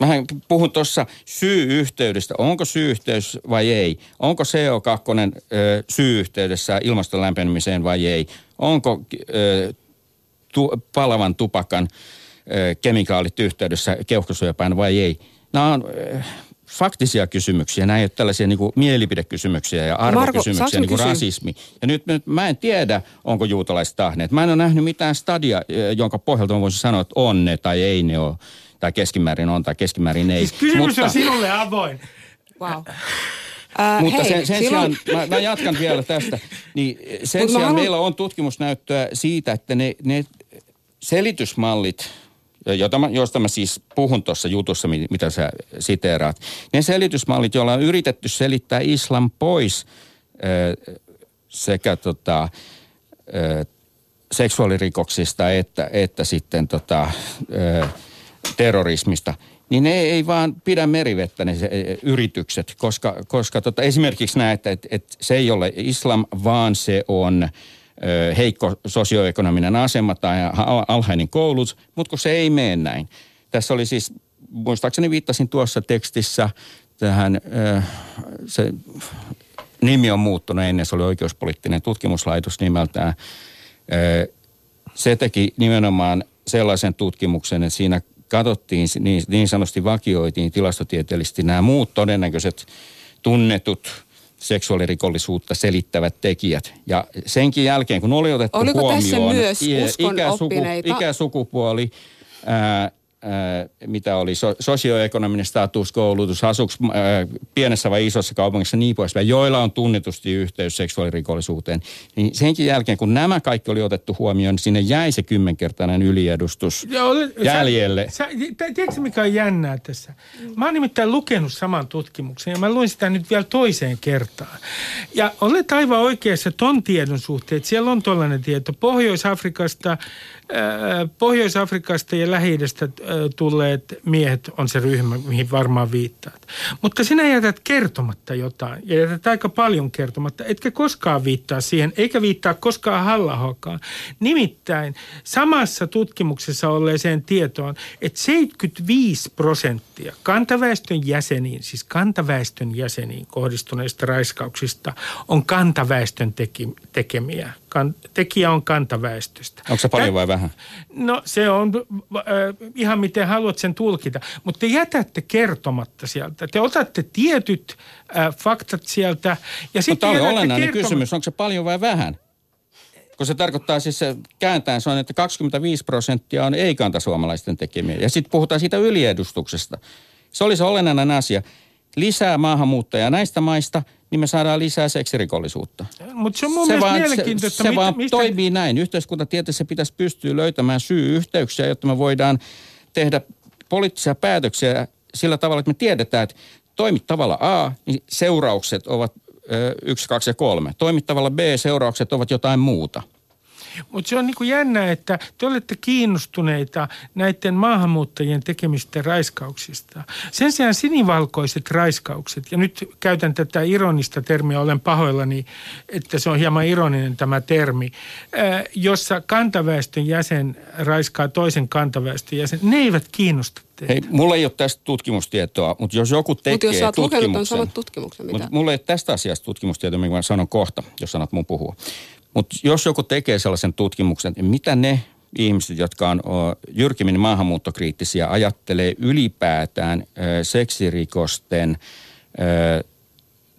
Mähän puhun tuossa syy-yhteydestä. Onko syy-yhteys vai ei? Onko CO2 syy-yhteydessä ilmaston lämpenemiseen vai ei? Onko ö, tu, palavan tupakan kemikaalit yhteydessä keuhkosyöpään vai ei. Nämä on faktisia kysymyksiä, nämä ei ole tällaisia niin kuin mielipidekysymyksiä ja arvokysymyksiä, niin kuin rasismi. Ja nyt, nyt mä en tiedä, onko juutalaiset tahneet. Mä en ole nähnyt mitään stadia, jonka pohjalta mä voisin sanoa, että on ne tai ei ne ole, tai keskimäärin on tai keskimäärin ei. Siis kysymys Mutta, on sinulle avoin. Wow. Uh, Mutta hei, sen, sen silloin... sijaan, mä, mä jatkan vielä tästä, niin sen Mut sijaan haluan... meillä on tutkimusnäyttöä siitä, että ne, ne selitysmallit – jota mä, josta mä siis puhun tuossa jutussa, mitä sä siteeraat. Ne selitysmallit, joilla on yritetty selittää islam pois sekä tota, seksuaalirikoksista että, että sitten tota, terrorismista, niin ne ei vaan pidä merivettä ne yritykset, koska, koska tota, esimerkiksi näet, että, että se ei ole islam, vaan se on – heikko sosioekonominen asema tai alhainen koulutus, mutta kun se ei mene näin. Tässä oli siis, muistaakseni viittasin tuossa tekstissä tähän, se nimi on muuttunut ennen, se oli oikeuspoliittinen tutkimuslaitos nimeltään. Se teki nimenomaan sellaisen tutkimuksen, että siinä katsottiin, niin, niin sanotusti vakioitiin tilastotieteellisesti nämä muut todennäköiset tunnetut seksuaalirikollisuutta selittävät tekijät. Ja senkin jälkeen, kun oli otettu Oliko huomioon myös ikäsuku, ikäsukupuoli, ää, mitä oli so, sosioekonominen status, koulutus, asuks pienessä vai isossa kaupungissa niin poispäin, joilla on tunnetusti yhteys seksuaalirikollisuuteen. Niin senkin jälkeen, kun nämä kaikki oli otettu huomioon, niin sinne jäi se kymmenkertainen yliedustus ja oli, jäljelle. Sä, sä, tiedätkö mikä on jännää tässä? Mä oon nimittäin lukenut saman tutkimuksen ja mä luin sitä nyt vielä toiseen kertaan. Ja olet aivan oikeassa ton tiedon suhteen, että siellä on tollainen tieto. Pohjois-Afrikasta Pohjois-Afrikasta ja lähi tulleet miehet on se ryhmä, mihin varmaan viittaat. Mutta sinä jätät kertomatta jotain, ja jätät aika paljon kertomatta, etkä koskaan viittaa siihen, eikä viittaa koskaan hallahokaan. Nimittäin samassa tutkimuksessa olleeseen tietoon, että 75 prosenttia kantaväestön jäseniin, siis kantaväestön jäseniin kohdistuneista raiskauksista on kantaväestön tekemiä kan, tekijä on kantaväestöstä. Onko se paljon vai vähän? No se on äh, ihan miten haluat sen tulkita, mutta te jätätte kertomatta sieltä. Te otatte tietyt äh, faktat sieltä ja sitten Mutta oli olennainen kysymys, onko se paljon vai vähän? Kun se tarkoittaa siis se kääntäen se on, että 25 prosenttia on ei-kantasuomalaisten tekemiä. Ja sitten puhutaan siitä yliedustuksesta. Se oli se olennainen asia. Lisää maahanmuuttajia näistä maista, niin me saadaan lisää seksirikollisuutta. Mutta se on mun mielestä vaan, mielenkiintoista. se, se mitä- vaan mistä- toimii näin. Yhteiskuntatieteessä pitäisi pystyä löytämään syy-yhteyksiä, jotta me voidaan tehdä poliittisia päätöksiä sillä tavalla, että me tiedetään, että toimit tavalla A, niin seuraukset ovat ö, yksi, kaksi ja kolme. Toimit tavalla B, seuraukset ovat jotain muuta. Mutta se on niin kuin jännä, että te olette kiinnostuneita näiden maahanmuuttajien tekemistä raiskauksista. Sen sijaan sinivalkoiset raiskaukset, ja nyt käytän tätä ironista termiä, olen pahoillani, että se on hieman ironinen tämä termi, ää, jossa kantaväestön jäsen raiskaa toisen kantaväestön jäsen, ne eivät kiinnosta teitä. Hei, mulla ei ole tästä tutkimustietoa, mutta jos joku tekee Mutta jos sä oot lukenut tutkimuksen... tutkimuksen, mitä? Mutta mulla ei ole tästä asiasta tutkimustietoa, minkä mä sanon kohta, jos sanot mun puhua. Mutta jos joku tekee sellaisen tutkimuksen, niin mitä ne ihmiset, jotka on jyrkimmin maahanmuuttokriittisiä, ajattelee ylipäätään seksirikosten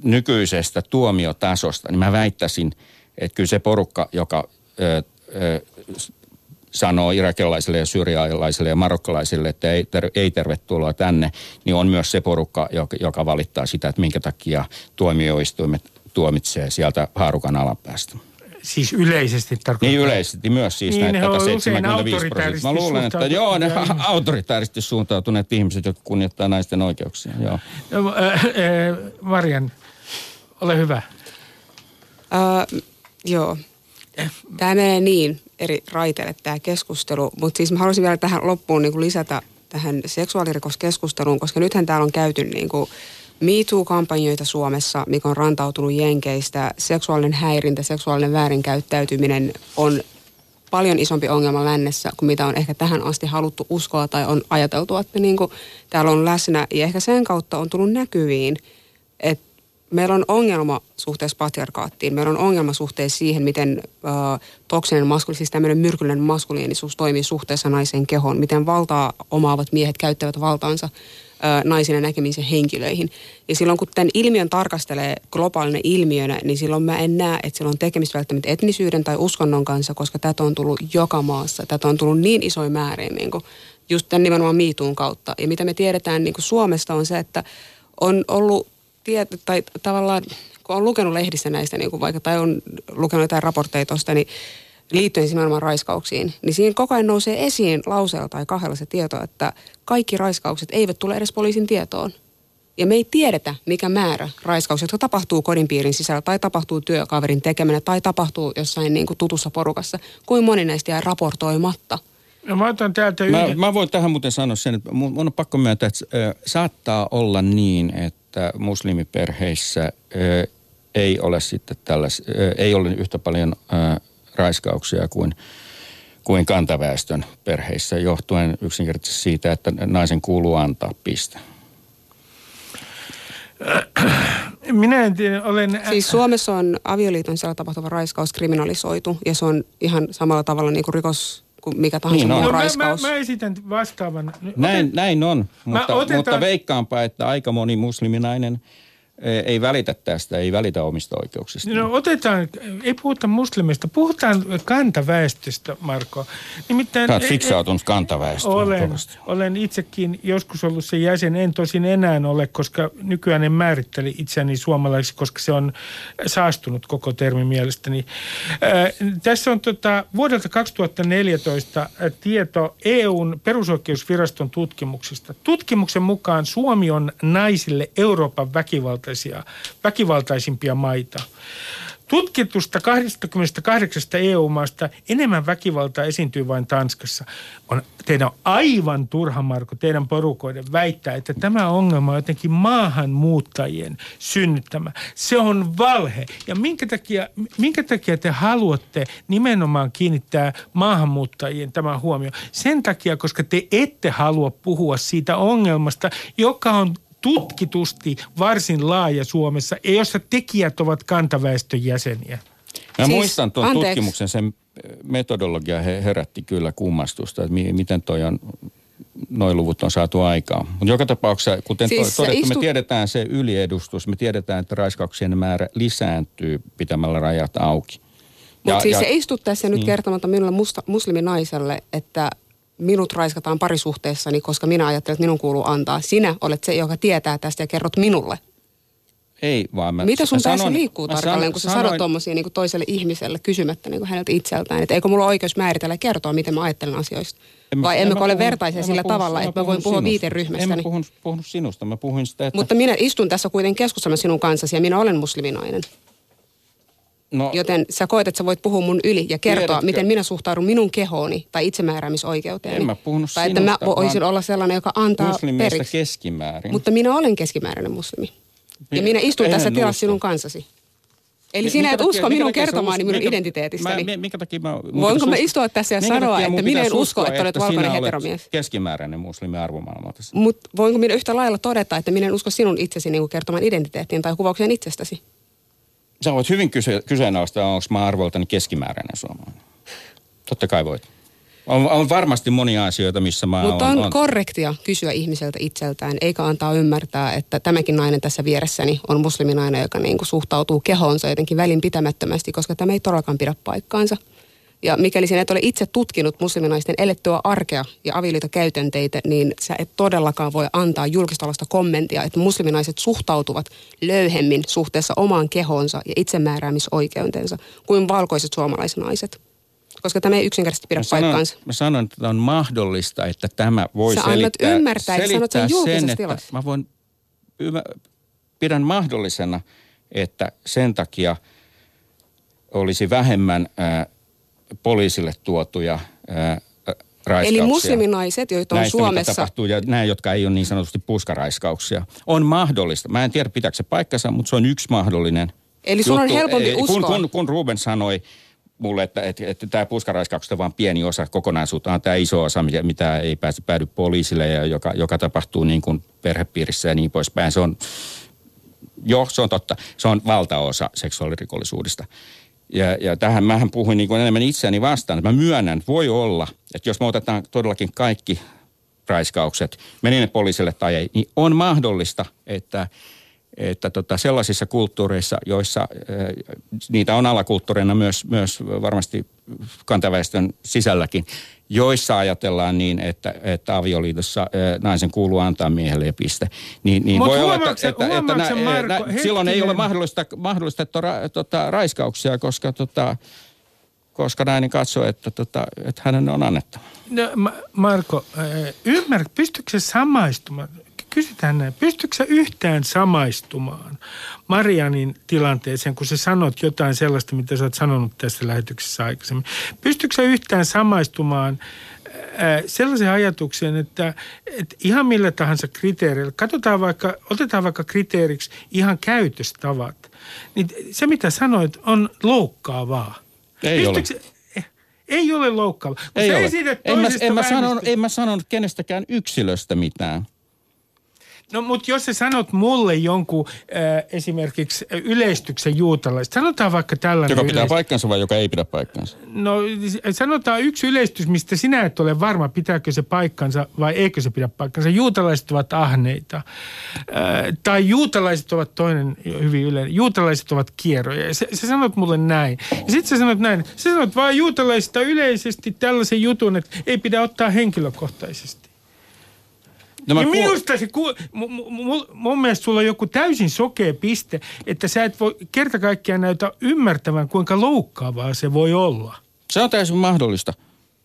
nykyisestä tuomiotasosta, niin mä väittäisin, että kyllä se porukka, joka sanoo irakilaisille ja syyrialaisille ja marokkalaisille, että ei, ter, ei tervetuloa tänne, niin on myös se porukka, joka, joka valittaa sitä, että minkä takia tuomioistuimet tuomitsee sieltä haarukan alapäästä. Siis yleisesti tarkoittaa. Niin yleisesti myös siis Niin, näitä ne on tätä usein 75 prosenttia. Mä luulen, että joo, ne suhtautuvia (laughs) autoritaarisesti suuntautuneet ihmiset, jotka kunnioittaa naisten oikeuksia. Joo. No, äh, äh, Marian, ole hyvä. Öö, joo. Tämä menee niin eri raiteille tämä keskustelu, mutta siis mä haluaisin vielä tähän loppuun niin kuin lisätä tähän seksuaalirikoskeskusteluun, koska nythän täällä on käyty niin kuin MeToo-kampanjoita Suomessa, mikä on rantautunut Jenkeistä. Seksuaalinen häirintä, seksuaalinen väärinkäyttäytyminen on paljon isompi ongelma lännessä kuin mitä on ehkä tähän asti haluttu uskoa tai on ajateltu, että niin kuin täällä on läsnä. Ja ehkä sen kautta on tullut näkyviin, että meillä on ongelma suhteessa patriarkaattiin. Meillä on ongelma suhteessa siihen, miten äh, toksinen maskuliinisuus, siis tämmöinen myrkyllinen maskuliinisuus toimii suhteessa naisen kehoon. Miten valtaa omaavat miehet käyttävät valtaansa äh, naisina näkemisen henkilöihin. Ja silloin kun tämän ilmiön tarkastelee globaalinen ilmiönä, niin silloin mä en näe, että sillä on tekemistä välttämättä etnisyyden tai uskonnon kanssa, koska tätä on tullut joka maassa. Tätä on tullut niin isoin määrin niin kuin just tämän nimenomaan miituun kautta. Ja mitä me tiedetään niin kuin Suomesta on se, että on ollut tiet, tai tavallaan, kun on lukenut lehdissä näistä, niin kuin vaikka, tai on lukenut jotain raportteja tuosta, niin liittyen nimenomaan raiskauksiin, niin siinä koko ajan nousee esiin lauseella tai kahdella se tieto, että kaikki raiskaukset eivät tule edes poliisin tietoon. Ja me ei tiedetä, mikä määrä raiskauksia, jotka tapahtuu kodin piirin sisällä, tai tapahtuu työkaverin tekemänä, tai tapahtuu jossain niin kuin tutussa porukassa, kuin moni näistä jää raportoimatta. No mä otan täältä Mä, yhden. mä voin tähän muuten sanoa sen, että mun, on pakko myöntää, että saattaa olla niin, että muslimiperheissä ö, ei ole sitten tällais, ei ole yhtä paljon raiskauksia kuin, kuin kantaväestön perheissä, johtuen yksinkertaisesti siitä, että naisen kuuluu antaa piste. Minä en tiedä, olen... Siis Suomessa on avioliiton sisällä tapahtuva raiskaus kriminalisoitu, ja se on ihan samalla tavalla niin kuin rikos kuin mikä tahansa Niin on. muu no, mä, mä, raiskaus. mä esitän vastaavan. Näin, näin on, mutta, otetaan- mutta veikkaanpa, että aika moni musliminainen ei välitä tästä, ei välitä omista oikeuksista. No otetaan, ei puhuta muslimista, puhutaan kantaväestöstä, Marko. Nimittäin, Sä oot e- fiksautunut kantaväestöön. Olen, olen itsekin joskus ollut se jäsen, en tosin enää ole, koska nykyään en määritteli itseäni suomalaiseksi, koska se on saastunut koko termi mielestäni. Tässä on tota, vuodelta 2014 tieto EUn perusoikeusviraston tutkimuksesta. Tutkimuksen mukaan Suomi on naisille Euroopan väkivaltaisia, väkivaltaisimpia maita. Tutkitusta 28 EU-maasta enemmän väkivaltaa esiintyy vain Tanskassa. On, teidän on aivan turha, Marko, teidän porukoiden väittää, että tämä ongelma on jotenkin maahanmuuttajien synnyttämä. Se on valhe. Ja minkä takia, minkä takia te haluatte nimenomaan kiinnittää maahanmuuttajien tämä huomio? Sen takia, koska te ette halua puhua siitä ongelmasta, joka on tutkitusti varsin laaja Suomessa ja jossa tekijät ovat kantaväestön jäseniä. Mä Siis, muistan tuon anteeksi. tutkimuksen, sen metodologia he- herätti kyllä kummastusta, että mi- miten toi on, noin luvut on saatu aikaan. Mutta joka tapauksessa, kuten Siis todettu, istut- me tiedetään se yliedustus, me tiedetään, että raiskauksien määrä lisääntyy pitämällä rajat auki. Mutta siis se istut tässä nyt niin. kertomatta minulle musta, musliminaiselle, että minut raiskataan parisuhteessani, koska minä ajattelen, että minun kuuluu antaa. Sinä olet se, joka tietää tästä ja kerrot minulle. Ei, vaan mä Mitä sun päässä liikkuu tarkalleen, sanon- kun sä sanoin- sanot tuommoisia niin toiselle ihmiselle kysymättä niin häneltä itseltään? Että eikö mulla ole oikeus määritellä ja kertoa, miten mä ajattelen asioista? En mä- Vai en emmekö ole vertaisia en sillä puhunut- tavalla, en että mä voin puhua. En viiteryhmästäni? mä puhunut, puhunut sinusta, mä puhuin sitä, että... Mutta minä istun tässä kuitenkin keskustelemassa sinun kanssasi ja minä olen musliminainen. No, Joten sä koet, että sä voit puhua mun yli ja kertoa, Tiedätkö- miten minä suhtaudun minun kehooni tai itsemääräämisoikeuteeni. En mä puhunut Tai että mä sinusta, voisin olla sellainen, joka antaa periksi. keskimäärin. Mutta minä olen keskimääräinen muslimi. Ja minä istun Eihän tässä tilassa sinun kanssasi. Eli sinä minkä et usko minkä minun kertomaani minun minkä- identiteetistäni. Mä, minkä takia mä, mun Voinko mä istua tässä ja minkä sanoa, että minä en usko, että olet valkoinen heteromies? keskimääräinen muslimi arvomaailmalta. Mutta voinko minä yhtä lailla todeta, että minä en usko sinun itsesi niin kertomaan identiteettiin tai kuvaukseen itsestäsi? Sä voit hyvin kyse, kyseenalaistaa, onko mä arvoltani keskimääräinen suomalainen. Totta kai voit. On, on varmasti monia asioita, missä mä Mutta on, on, korrektia kysyä ihmiseltä itseltään, eikä antaa ymmärtää, että tämäkin nainen tässä vieressäni on musliminainen, joka niin kuin suhtautuu kehoonsa jotenkin välinpitämättömästi, koska tämä ei todellakaan pidä paikkaansa. Ja mikäli sinä et ole itse tutkinut musliminaisten elettyä arkea ja avioliitokäytänteitä, niin sä et todellakaan voi antaa julkistalosta kommenttia, että musliminaiset suhtautuvat löyhemmin suhteessa omaan kehoonsa ja itsemääräämisoikeutensa kuin valkoiset suomalaisnaiset. Koska tämä ei yksinkertaisesti pidä Mä sanon, paikkaansa. mä sanon, että on mahdollista, että tämä voi Sä annat selittää, ymmärtää, että sanot sen selittää sen, että mä voin, ymmär, pidän mahdollisena, että sen takia olisi vähemmän ää, poliisille tuotuja ää, raiskauksia. Eli musliminaiset, joita on Näistä, Suomessa, mitä tapahtuu, ja nämä, jotka ei ole niin sanotusti puskaraiskauksia, on mahdollista. Mä en tiedä, pitääkö se paikkansa, mutta se on yksi mahdollinen Eli sun on helpompi Eh, kun, uskoa. kun, kun Ruben sanoi mulle, että, että, että tämä puskaraiskaukset on vain pieni osa kokonaisuutta, on tämä iso osa, mitä, mitä ei pääse päädy poliisille ja joka, joka tapahtuu niin kuin perhepiirissä ja niin poispäin. Se on, joo, se on totta. Se on valtaosa seksuaalirikollisuudesta. Ja, ja tähän mähän puhuin niin kuin enemmän itseäni vastaan. Mä myönnän, voi olla, että jos me otetaan todellakin kaikki raiskaukset, meni ne poliisille tai ei, niin on mahdollista, että, että tota sellaisissa kulttuureissa, joissa äh, niitä on alakulttuureina myös, myös varmasti kantaväestön sisälläkin, joissa ajatellaan niin, että, että avioliitossa naisen kuuluu antaa miehelle ja piste. Niin, niin Mut voi olla, että, että, että huomaatko nä, Marko, nä, silloin ei ole mahdollista, mahdollistettu ra, tota, raiskauksia, koska, tota, koska nainen katsoo, että, tota, että hänen on annettava. No, Ma- Marko, ymmärrät, pystytkö samaistumaan? Kysytään näin, pystytkö sä yhtään samaistumaan Marianin tilanteeseen, kun sä sanot jotain sellaista, mitä sä oot sanonut tässä lähetyksessä aikaisemmin? Pystytkö sä yhtään samaistumaan sellaisen ajatukseen, että, että ihan millä tahansa kriteereillä, katsotaan vaikka, otetaan vaikka kriteeriksi ihan käytöstavat, niin se mitä sanoit on loukkaavaa. Ei ole. Pystytkö sä- Ei ole loukkaava. Kun Ei ole. En mä, en, mä vähemmistöstä- en mä sanonut kenestäkään yksilöstä mitään. No mutta jos sä sanot mulle jonkun äh, esimerkiksi äh, yleistyksen juutalaista, sanotaan vaikka tällainen Joka pitää yleistys. paikkansa vai joka ei pidä paikkansa? No sanotaan yksi yleistys, mistä sinä et ole varma, pitääkö se paikkansa vai eikö se pidä paikkansa. Juutalaiset ovat ahneita. Äh, tai juutalaiset ovat toinen hyvin yleinen. Juutalaiset ovat kierroja. Ja sä, sä sanot mulle näin. Ja sitten sä sanot näin. Sä sanot vaan juutalaisista yleisesti tällaisen jutun, että ei pidä ottaa henkilökohtaisesti. No, kuul- minusta se, ku, mu, mu, mu, mun mielestä sulla on joku täysin sokea piste, että sä et voi kerta kaikkiaan näytä ymmärtävän, kuinka loukkaavaa se voi olla. Se on täysin mahdollista.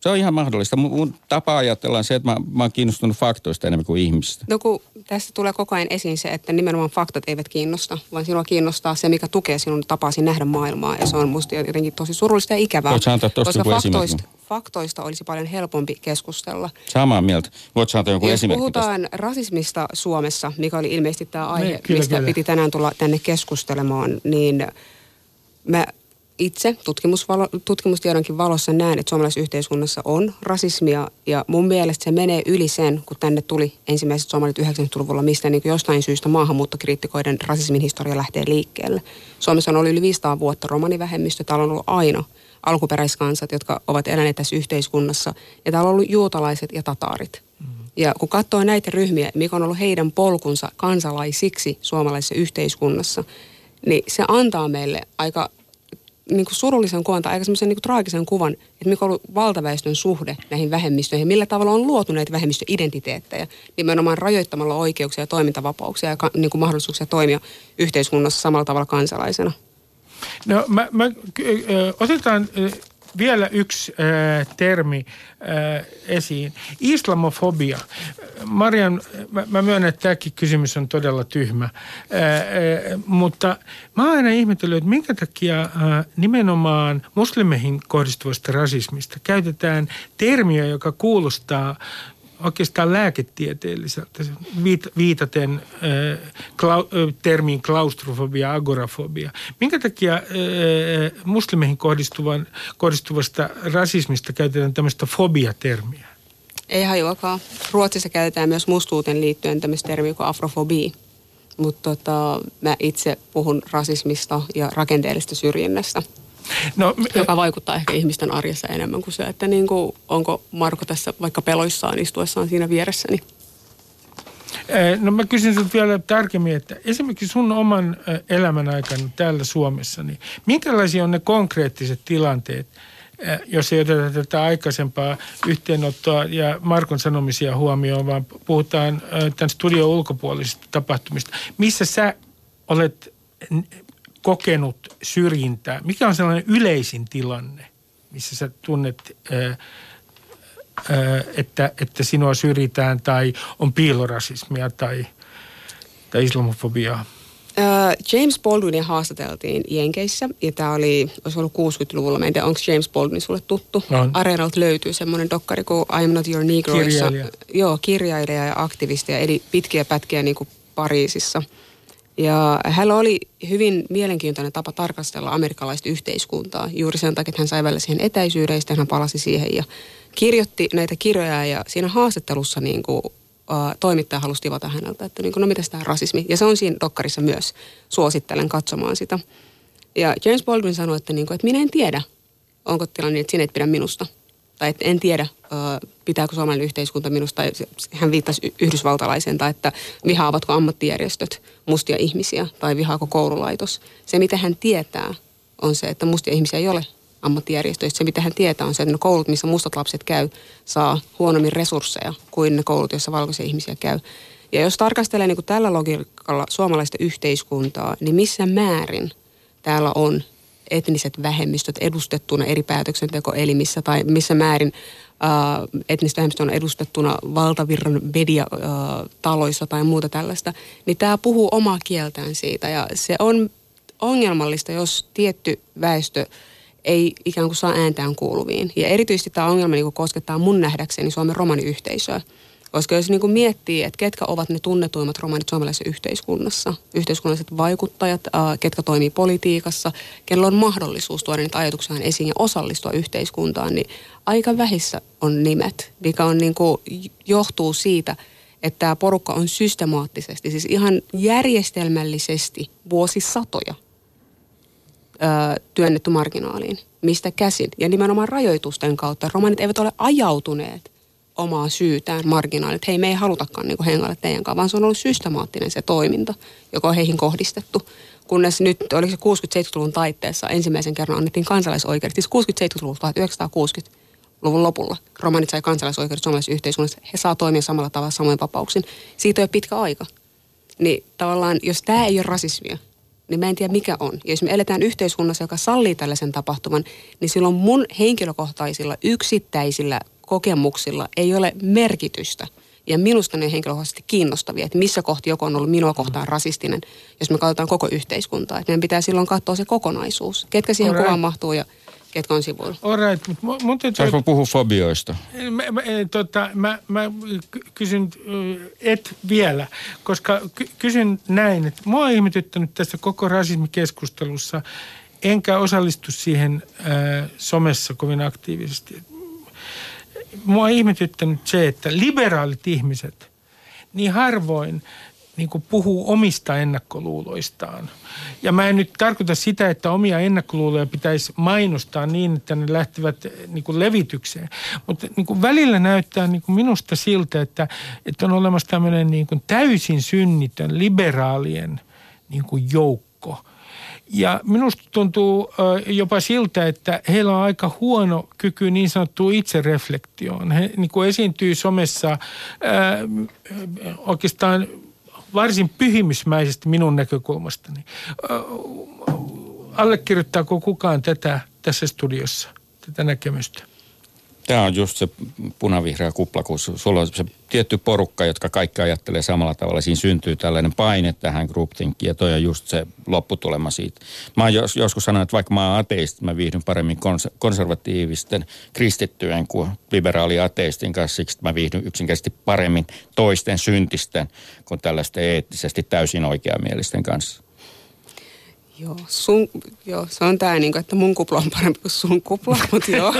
Se on ihan mahdollista. Mun, mun tapa ajatella on se, että mä, mä oon kiinnostunut faktoista enemmän kuin ihmisistä. No kun tässä tulee koko ajan esiin se, että nimenomaan faktat eivät kiinnosta, vaan sinua kiinnostaa se, mikä tukee sinun tapaasi nähdä maailmaa. Ja se on musta jotenkin tosi surullista ja ikävää. Voit antaa tosta koska faktoista, faktoista olisi paljon helpompi keskustella. Samaa mieltä. Voit saada joku Jos esimerkki tästä? puhutaan rasismista Suomessa, mikä oli ilmeisesti tämä aihe, Niin, kyllä, mistä kyllä. piti tänään tulla tänne keskustelemaan, niin mä itse tutkimusvalo- tutkimustiedonkin valossa näen, että suomalaisessa yhteiskunnassa on rasismia ja mun mielestä se menee yli sen, kun tänne tuli ensimmäiset somalit 90-luvulla, mistä niin jostain syystä maahanmuuttokriittikoiden rasismin historia lähtee liikkeelle. Suomessa on ollut yli 500 vuotta romanivähemmistö, täällä on ollut aina alkuperäiskansat, jotka ovat eläneet tässä yhteiskunnassa ja täällä on ollut juutalaiset ja tataarit. Ja kun katsoo näitä ryhmiä, mikä on ollut heidän polkunsa kansalaisiksi suomalaisessa yhteiskunnassa, niin se antaa meille aika niin kuin surullisen kuvan tai aika semmoisen niin traagisen kuvan, että mikä on ollut valtaväestön suhde näihin vähemmistöihin, millä tavalla on luotu näitä vähemmistöidentiteettejä, nimenomaan rajoittamalla oikeuksia ja toimintavapauksia ja niin kuin mahdollisuuksia toimia yhteiskunnassa samalla tavalla kansalaisena. No mä, mä, otetaan vielä yksi äh, termi äh, esiin. Islamofobia. Marian, mä, mä myönnän, että tämäkin kysymys on todella tyhmä. Äh, äh, mutta mä oon aina ihmetellyt, että minkä takia äh, nimenomaan muslimeihin kohdistuvasta rasismista käytetään termiä, joka kuulostaa oikeastaan lääketieteelliseltä, viitaten äh, äh, termiin klaustrofobia, agorafobia. Minkä takia äh, muslimeihin kohdistuvan, kohdistuvasta rasismista käytetään tämmöistä fobia-termiä? Ei hajuakaan. Ruotsissa käytetään myös mustuuteen liittyen tämmöistä termiä kuin afrofobia. Mutta tota, mä itse puhun rasismista ja rakenteellisesta syrjinnästä. No, joka vaikuttaa ehkä ihmisten arjessa enemmän kuin se, että niin kuin, onko Marko tässä vaikka peloissaan istuessaan siinä vieressäni. No mä kysyn sinulta vielä tarkemmin, että esimerkiksi sun oman elämän aikana täällä Suomessa, niin minkälaisia on ne konkreettiset tilanteet, jos ei oteta tätä aikaisempaa yhteenottoa ja Markon sanomisia huomioon, vaan puhutaan tämän studion ulkopuolisista tapahtumista. Missä sä olet kokenut syrjintää? Mikä on sellainen yleisin tilanne, missä sä tunnet, että, että sinua syrjitään tai on piilorasismia tai, tai islamofobiaa? James Baldwinia haastateltiin Jenkeissä ja tämä oli, olisi ollut 60-luvulla. Mä en tiedä, onko James Baldwin sulle tuttu? On. Areenalta löytyy semmoinen dokkari kuin I'm Not Your Negro. Kirjailija. Jossa, joo, kirjailija ja aktivisti ja eli pitkiä pätkiä niin kuin Pariisissa – ja hänellä oli hyvin mielenkiintoinen tapa tarkastella amerikkalaista yhteiskuntaa. Juuri sen takia, että hän sai välillä siihen etäisyyden ja hän palasi siihen ja kirjoitti näitä kirjoja. Ja siinä haastattelussa niin kuin, uh, toimittaja halusi tivata häneltä, että niin kuin, no mitä tämä rasismi. Ja se on siinä dokkarissa myös. Suosittelen katsomaan sitä. Ja James Baldwin sanoi, että, niin kuin, että minä en tiedä, onko tilanne niin, että sinä et pidä minusta – tai että en tiedä, pitääkö suomalainen yhteiskunta minusta, hän viittasi yhdysvaltalaiseen, tai että vihaavatko ammattijärjestöt mustia ihmisiä, tai vihaako koululaitos. Se, mitä hän tietää, on se, että mustia ihmisiä ei ole ammattijärjestöistä. Se, mitä hän tietää, on se, että ne koulut, missä mustat lapset käy, saa huonommin resursseja kuin ne koulut, joissa valkoisia ihmisiä käy. Ja jos tarkastelee niin kuin tällä logiikalla suomalaista yhteiskuntaa, niin missä määrin täällä on etniset vähemmistöt edustettuna eri päätöksentekoelimissä tai missä määrin äh, etniset vähemmistöt on edustettuna valtavirran mediataloissa tai muuta tällaista, niin tämä puhuu omaa kieltään siitä ja se on ongelmallista, jos tietty väestö ei ikään kuin saa ääntään kuuluviin. Ja erityisesti tämä ongelma niin koskettaa mun nähdäkseni Suomen romaniyhteisöä. Koska jos niin kuin miettii, että ketkä ovat ne tunnetuimmat romanit suomalaisessa yhteiskunnassa, yhteiskunnalliset vaikuttajat, äh, ketkä toimii politiikassa, kenellä on mahdollisuus tuoda niitä ajatuksia esiin ja osallistua yhteiskuntaan, niin aika vähissä on nimet, mikä on niin kuin, johtuu siitä, että tämä porukka on systemaattisesti, siis ihan järjestelmällisesti vuosisatoja ö, työnnetty marginaaliin. Mistä käsin? Ja nimenomaan rajoitusten kautta. Romanit eivät ole ajautuneet omaa syytään marginaalit, hei me ei halutakaan niin hengailla teidän kanssa, vaan se on ollut systemaattinen se toiminta, joka on heihin kohdistettu. Kunnes nyt, oliko se 60-70-luvun taitteessa ensimmäisen kerran annettiin kansalaisoikeudet, siis 60-70-luvun 1960-luvun lopulla romanit sai kansalaisoikeudet suomalaisessa yhteiskunnassa, he saa toimia samalla tavalla samoin vapauksin. Siitä on pitkä aika. Niin tavallaan, jos tämä ei ole rasismia, niin mä en tiedä mikä on. Ja jos me eletään yhteiskunnassa, joka sallii tällaisen tapahtuman, niin silloin mun henkilökohtaisilla yksittäisillä kokemuksilla ei ole merkitystä. Ja minusta ne henkilökohtaisesti kiinnostavia, että missä kohti joku on ollut minua kohtaan rasistinen, jos me katsotaan koko yhteiskuntaa. Että meidän pitää silloin katsoa se kokonaisuus. Ketkä siihen Alright. kuvaan mahtuu ja ketkä on sivuilla. Alright, mutta mun täytyy... Saanko puhua fobioista? Mä, mä, tota, mä, mä kysyn et vielä, koska kysyn näin, että mua on ihmetyttänyt tässä koko rasismikeskustelussa, enkä osallistu siihen ää, somessa kovin aktiivisesti. Mua on ihmetyttänyt se, että liberaalit ihmiset niin harvoin niin kuin puhuu omista ennakkoluuloistaan. Ja mä en nyt tarkoita sitä, että omia ennakkoluuloja pitäisi mainostaa niin, että ne lähtevät niin kuin levitykseen. Mutta niin kuin välillä näyttää niin kuin minusta siltä, että, että on olemassa tämmöinen niin kuin täysin synnitön liberaalien niin kuin joukko – ja minusta tuntuu jopa siltä, että heillä on aika huono kyky niin sanottuun itsereflektioon. He niin kuin esiintyy somessa ää, oikeastaan varsin pyhimysmäisesti minun näkökulmastani. Allekirjoittaako kukaan tätä tässä studiossa, tätä näkemystä? Tämä on just se punavihreä kupla, kun sulla on se tietty porukka, jotka kaikki ajattelee samalla tavalla. Siinä syntyy tällainen paine tähän groupthinkiin ja toi on just se lopputulema siitä. Mä oon jos, joskus sanonut, että vaikka mä oon ateisti, mä viihdyn paremmin kons- konservatiivisten kristittyjen kuin liberaali ateistin kanssa. Siksi mä viihdyn yksinkertaisesti paremmin toisten syntisten kuin tällaisten eettisesti täysin oikeamielisten kanssa. Joo, sun, joo, se on tämä, niin että mun kupla on parempi kuin sun kupla, (laughs) mutta joo,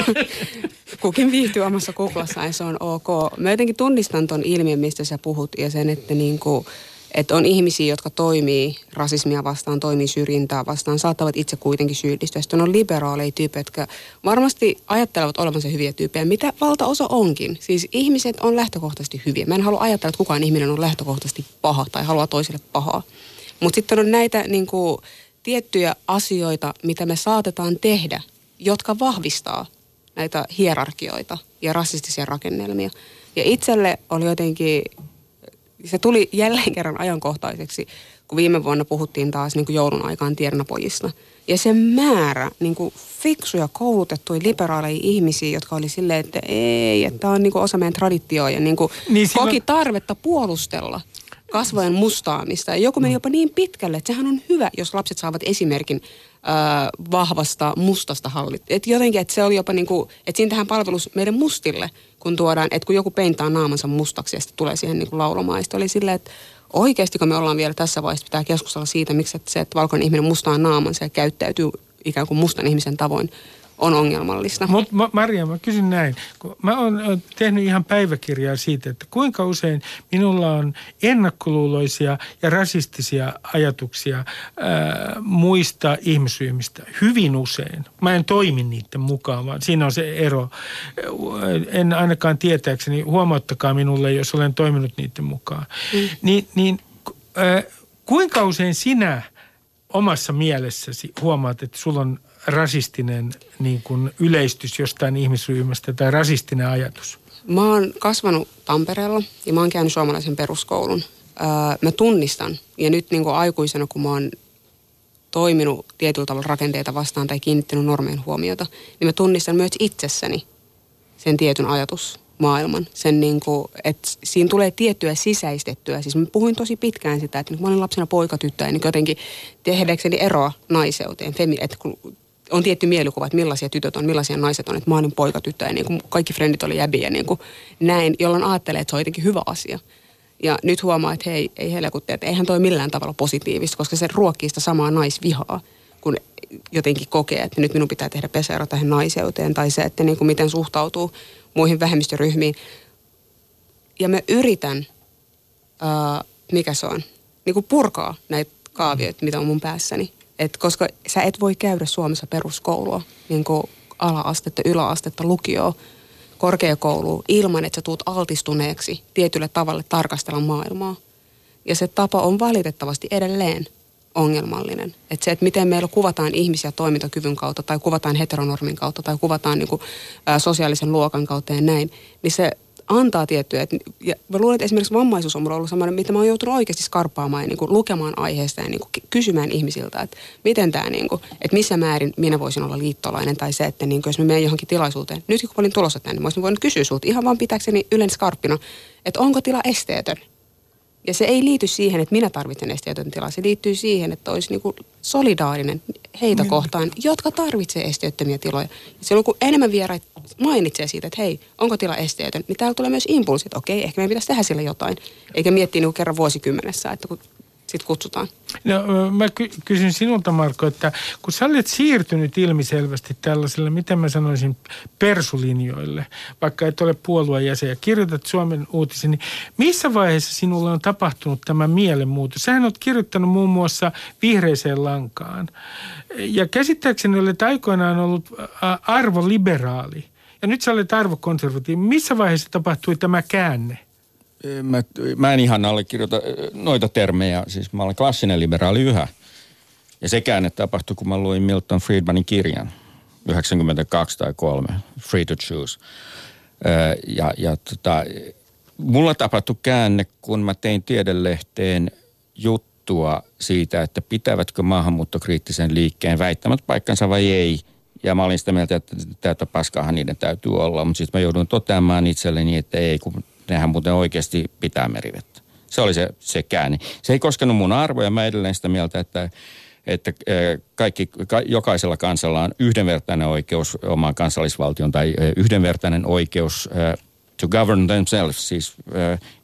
kukin viihtyy omassa kuplassaan ja se on ok. Mä jotenkin tunnistan ton ilmiön, mistä sä puhut ja sen, että niin kuin, että on ihmisiä, jotka toimii rasismia vastaan, toimii syrjintää vastaan, saattavat itse kuitenkin syyllistyä. Sitten on liberaaleja tyyppejä, jotka varmasti ajattelevat olevansa hyviä tyyppejä, mitä valtaosa onkin. Siis ihmiset on lähtökohtaisesti hyviä. Mä en halua ajatella, että kukaan ihminen on lähtökohtaisesti paha tai haluaa toiselle pahaa. Mutta sitten on näitä niin kuin, tiettyjä asioita, mitä me saatetaan tehdä, jotka vahvistaa näitä hierarkioita ja rasistisia rakennelmia. Ja itselle oli jotenkin, se tuli jälleen kerran ajankohtaiseksi, kun viime vuonna puhuttiin taas niin kuin joulun aikaan tiedonapojista. Ja se määrä niin kuin fiksuja, koulutettuja, liberaaleja ihmisiä, jotka oli silleen, että ei, että tämä on niin kuin osa meidän traditioa ja niin kuin niin koki tarvetta puolustella kasvojen mustaamista. Ja joku meni mm. jopa niin pitkälle, että sehän on hyvä, jos lapset saavat esimerkin ö, vahvasta mustasta hallit. Et jotenkin, että se oli jopa niin kuin, että siinä tähän palvelus meidän mustille, kun tuodaan, että kun joku peintaa naamansa mustaksi ja sitten tulee siihen niin kuin laulamaan. Ja oli silleen, että oikeasti kun me ollaan vielä tässä vaiheessa, pitää keskustella siitä, miksi että se, että valkoinen ihminen mustaa naamansa ja käyttäytyy ikään kuin mustan ihmisen tavoin on ongelmallista. Mutta Maria, mä kysyn näin. Mä oon tehnyt ihan päiväkirjaa siitä, että kuinka usein minulla on ennakkoluuloisia ja rasistisia ajatuksia ää, muista ihmisryhmistä. Hyvin usein. Mä en toimi niiden mukaan, vaan siinä on se ero. En ainakaan tietääkseni, huomauttakaa minulle, jos olen toiminut niiden mukaan. Mm. Ni, niin ää, kuinka usein sinä omassa mielessäsi huomaat, että sulla on rasistinen niin kuin yleistys jostain ihmisryhmästä tai rasistinen ajatus? Mä oon kasvanut Tampereella ja mä oon käynyt suomalaisen peruskoulun. Öö, mä tunnistan ja nyt niin kuin aikuisena, kun mä oon toiminut tietyllä tavalla rakenteita vastaan tai kiinnittänyt normeen huomiota, niin mä tunnistan myös itsessäni sen tietyn ajatusmaailman. Sen niin kuin, että siinä tulee tiettyä sisäistettyä. Siis mä puhuin tosi pitkään sitä, että niin mä olin lapsena poikatyttö niin jotenkin tehdäkseni eroa naiseuteen. Femi, että kun on tietty mielikuva, että millaisia tytöt on, millaisia naiset on, että mä olin poikatyttö ja niin kuin kaikki frendit oli jäbiä niin kuin näin, jolloin ajattelee, että se on jotenkin hyvä asia. Ja nyt huomaa, että hei, ei helkutti, että eihän toi millään tavalla positiivista, koska se ruokkii sitä samaa naisvihaa, kun jotenkin kokee, että nyt minun pitää tehdä pesäero tähän naiseuteen, tai se, että niin kuin miten suhtautuu muihin vähemmistöryhmiin. Ja mä yritän, ää, mikä se on, niin kuin purkaa näitä kaavioita, mitä on mun päässäni. Et koska sä et voi käydä Suomessa peruskoulua, niin kuin ala-astetta, yläastetta, lukioa, korkeakoulua, ilman että sä tuut altistuneeksi tietylle tavalle tarkastella maailmaa. Ja se tapa on valitettavasti edelleen ongelmallinen. Että se, että miten meillä kuvataan ihmisiä toimintakyvyn kautta tai kuvataan heteronormin kautta tai kuvataan niin kuin, ä, sosiaalisen luokan kautta ja näin, niin se antaa tiettyjä. Et, ja mä luulen, että esimerkiksi vammaisuus on mulla ollut sellainen, mitä mä oon joutunut oikeasti skarppaamaan ja niin kuin lukemaan aiheesta ja niin kuin kysymään ihmisiltä, että miten tämä, niin kuin, että missä määrin minä voisin olla liittolainen tai se, että niin kuin, jos mä menen johonkin tilaisuuteen. Nyt kun olin tulossa tänne, mä olisin voinut kysyä sulta ihan vaan pitääkseni yleensä skarppina, että onko tila esteetön. Ja se ei liity siihen, että minä tarvitsen esteetön tilaa. Se liittyy siihen, että olisi niin kuin solidaarinen heitä niin. kohtaan, jotka tarvitsee esteettömiä tiloja. Ja silloin kun enemmän vieraat mainitsee siitä, että hei, onko tila esteetön, niin täällä tulee myös impulsi, että okei, ehkä meidän pitäisi tehdä sille jotain. Eikä miettiä niin kerran vuosikymmenessä, että kun sitten kutsutaan. No, mä ky- kysyn sinulta Marko, että kun sä olet siirtynyt ilmiselvästi tällaiselle, miten mä sanoisin, persulinjoille, vaikka et ole puolueen jäsen ja kirjoitat Suomen uutisen, niin missä vaiheessa sinulle on tapahtunut tämä mielenmuutos? Sähän olet kirjoittanut muun muassa vihreiseen lankaan. Ja käsittääkseni olet aikoinaan ollut arvoliberaali. Ja nyt sä olet arvokonservatiivi. Missä vaiheessa tapahtui tämä käänne? Mä, mä en ihan allekirjoita noita termejä. Siis mä olen klassinen liberaali yhä. Ja se käänne tapahtui, kun mä luin Milton Friedmanin kirjan 92 tai 3, Free to Choose. Ja, ja tota, mulla tapahtui käänne, kun mä tein tiedelehteen juttua siitä, että pitävätkö maahanmuuttokriittisen liikkeen väittämät paikkansa vai ei. Ja mä olin sitä mieltä, että tätä paskahan niiden täytyy olla. Mutta sitten mä joudun toteamaan itselleni, että ei, kun nehän muuten oikeasti pitää merivettä. Se oli se, se käänne. Se ei koskenut mun arvoja. Mä edelleen sitä mieltä, että, että kaikki, ka, jokaisella kansalla on yhdenvertainen oikeus omaan kansallisvaltion tai yhdenvertainen oikeus to govern themselves, siis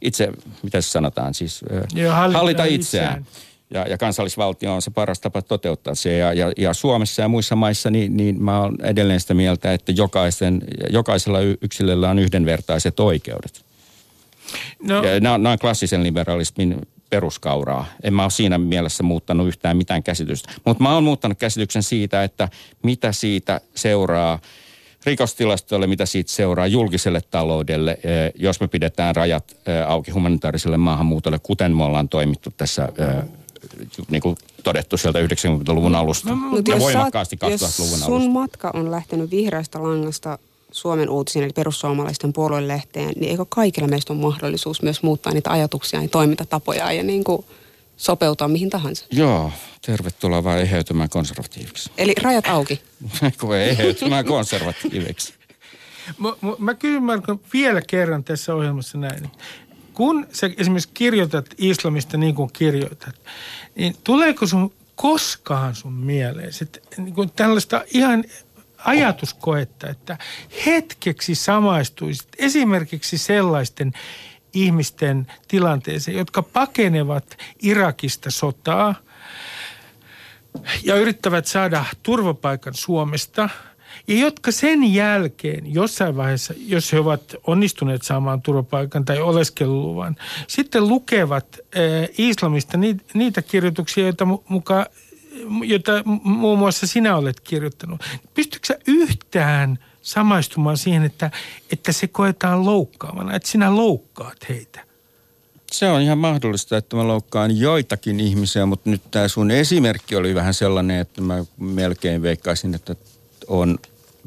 itse, mitä se sanotaan, siis Joo, hallita, hallita itseään. itseään. Ja, ja kansallisvaltio on se paras tapa toteuttaa se. Ja, ja, ja Suomessa ja muissa maissa, niin, niin mä olen edelleen sitä mieltä, että jokaisen, jokaisella yksilöllä on yhdenvertaiset oikeudet. No, Ja nämä, on- nämä on klassisen liberalismin peruskauraa. En mä ole siinä mielessä muuttanut yhtään mitään käsitystä. Mutta mä oon muuttanut käsityksen siitä, että mitä siitä seuraa rikostilastoille, mitä siitä seuraa julkiselle taloudelle, eh, jos me pidetään rajat eh, auki humanitaariselle maahanmuutolle, kuten me ollaan toimittu tässä, eh, niin kuin todettu sieltä 90-luvun alusta. Mut ja voimakkaasti jos 2000-luvun sun alusta. matka on lähtenyt vihreästä langasta Suomen uutisiin, eli perussuomalaisten puoluelehteen, niin eikö kaikilla meistä on mahdollisuus myös muuttaa niitä ajatuksia ja toimintatapoja ja niin kuin sopeutua mihin tahansa? Joo, tervetuloa vaan eheytymään konservatiiviksi. Eli rajat auki. (laughs) kun eheytymään konservatiiviksi. Mu- mu- Mä kysyn Marko vielä kerran tässä ohjelmassa näin. Kun sä esimerkiksi kirjoitat islamista niin kuin kirjoitat, niin tuleeko sun koskaan sun mieleen sit, niin kuin tällaista ihan ajatuskoetta, että hetkeksi samaistuisit esimerkiksi sellaisten ihmisten tilanteeseen, jotka pakenevat Irakista sotaa ja yrittävät saada turvapaikan Suomesta ja jotka sen jälkeen jossain vaiheessa, jos he ovat onnistuneet saamaan turvapaikan tai oleskeluluvan, sitten lukevat äh, islamista niitä, kirjoituksia, joita mu- mukaan jota muun muassa sinä olet kirjoittanut. Pystytkö sä yhtään samaistumaan siihen, että, että se koetaan loukkaavana, että sinä loukkaat heitä? Se on ihan mahdollista, että mä loukkaan joitakin ihmisiä, mutta nyt tämä sun esimerkki oli vähän sellainen, että mä melkein veikkaisin, että on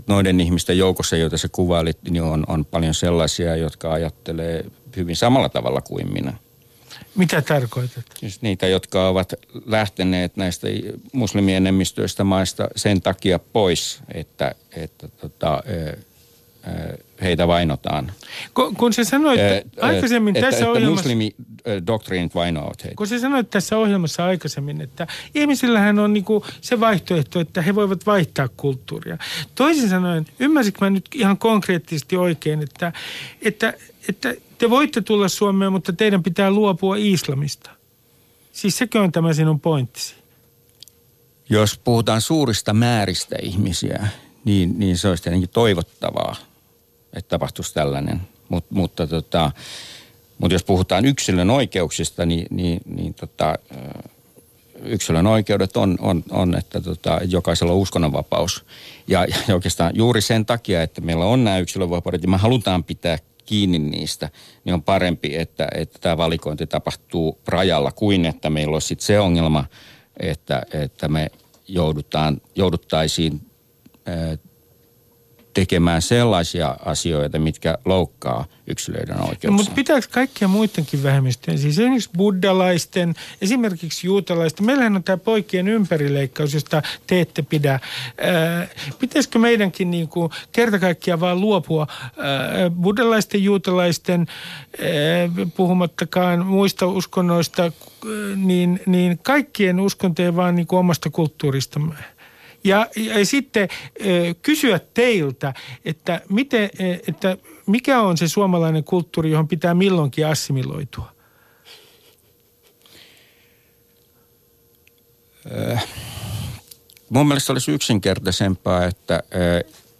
noiden ihmisten joukossa, joita sä kuvailit, niin on, on paljon sellaisia, jotka ajattelee hyvin samalla tavalla kuin minä. Mitä tarkoitat? Siis niitä, jotka ovat lähteneet näistä muslimienemmistöistä maista sen takia pois, että, että tota, heitä vainotaan. Kun, kun sä sanoit ö, aikaisemmin että, tässä että ohjelmassa... muslimidoktriinit vainoavat heitä. Kun sä sanoit tässä ohjelmassa aikaisemmin, että ihmisillähän on niinku se vaihtoehto, että he voivat vaihtaa kulttuuria. Toisin sanoen, ymmärsinkö mä nyt ihan konkreettisesti oikein, että, että, että te voitte tulla Suomeen, mutta teidän pitää luopua islamista. Siis sekö on tämä sinun pointtisi? Jos puhutaan suurista määristä ihmisiä, niin, niin se olisi tietenkin toivottavaa, että tapahtuisi tällainen. Mut, mutta tota, mutta jos puhutaan yksilön oikeuksista, niin, niin, niin tota, yksilön oikeudet on, on, on että tota, jokaisella on uskonnonvapaus. Ja, ja oikeastaan juuri sen takia, että meillä on nämä yksilönvapaudet ja me halutaan pitää kiinni niistä, niin on parempi, että, että tämä valikointi tapahtuu rajalla kuin että meillä olisi sit se ongelma, että, että me joudutaan, jouduttaisiin tekemään sellaisia asioita, mitkä loukkaa yksilöiden oikeuksia. Mutta pitääkö kaikkia muidenkin vähemmistöjen, siis esimerkiksi buddalaisten, esimerkiksi juutalaisten, meillähän on tämä poikien ympärileikkaus, josta te ette pidä. Ää, pitäisikö meidänkin niin kuin kerta kaikkiaan vaan luopua ää, buddalaisten, juutalaisten, ää, puhumattakaan muista uskonnoista, ää, niin, niin kaikkien uskontojen vaan niin kuin omasta kulttuuristamme? Ja, ja sitten kysyä teiltä, että, miten, että mikä on se suomalainen kulttuuri, johon pitää milloinkin assimiloitua? mun mielestä olisi yksinkertaisempaa, että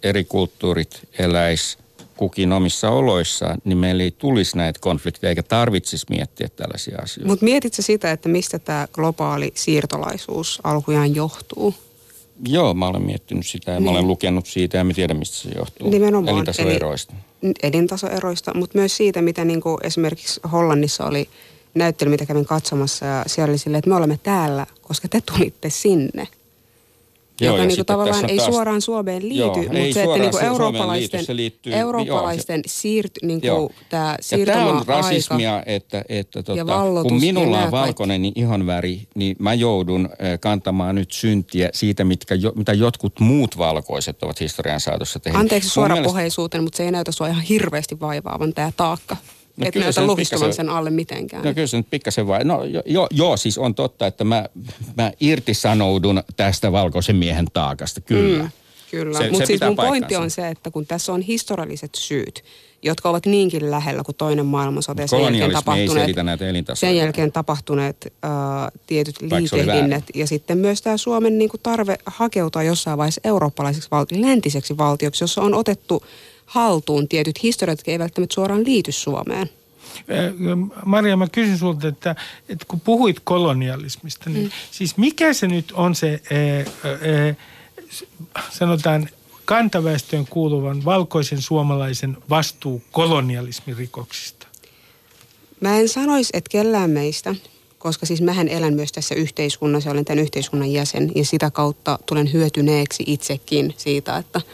eri kulttuurit eläis kukin omissa oloissaan, niin meillä ei tulisi näitä konflikteja eikä tarvitsisi miettiä tällaisia asioita. Mutta mietitkö sitä, että mistä tämä globaali siirtolaisuus alkujaan johtuu? Joo, mä olen miettinyt sitä ja niin. mä olen niin. lukenut siitä ja mä tiedän, mistä se johtuu. Nimenomaan. Elintasoeroista. Eli, elintasoeroista, mutta myös siitä, mitä niin kuin esimerkiksi Hollannissa oli näyttely, mitä kävin katsomassa ja siellä oli silleen, että me olemme täällä, koska te tulitte sinne. Joo, joka niinku tavallaan ei taas, suoraan Suomeen liity, joo, mutta se, että niinku eurooppalaisten, liity, se liittyy, eurooppalaisten joo, siirt, tämä siirtymäaika ja tämä on rasismia, että, että tota, kun minulla on valkoinen niin ihon väri, niin mä joudun kantamaan nyt syntiä siitä, mitkä, mitä jotkut muut valkoiset ovat historian saatossa tehneet. Anteeksi suorapuheisuuteen, mielestä... mutta se ei näytä sua ihan hirveästi vaivaavan tämä taakka. No, et näytä luhistavan sen alle mitenkään. No kyllä se nyt pikkasen vai. No jo, joo, siis on totta, että mä, mä irtisanoudun tästä valkoisen miehen taakasta, kyllä. Mm, kyllä, mutta siis mun pointti on se, että kun tässä on historialliset syyt, jotka ovat niinkin lähellä kuin toinen maailmansota sen jälkeen tapahtuneet, sen jälkeen tapahtuneet äh, tietyt liikehdinnät ja sitten myös tämä Suomen niin kuin tarve hakeutua jossain vaiheessa eurooppalaiseksi valtioksi, läntiseksi valtioksi, jossa on otettu haltuun tietyt historiat, jotka ei välttämättä suoraan liity Suomeen. Maria, mä kysyn sulta, että, että kun puhuit kolonialismista, niin mm. siis mikä se nyt on se, ää, ää, sanotaan, kantaväestöön kuuluvan valkoisen suomalaisen vastuu kolonialismirikoksista? Mä en sanoisi, että kellään meistä, koska siis mähän elän myös tässä yhteiskunnassa, olen tämän yhteiskunnan jäsen ja sitä kautta tulen hyötyneeksi itsekin siitä, että –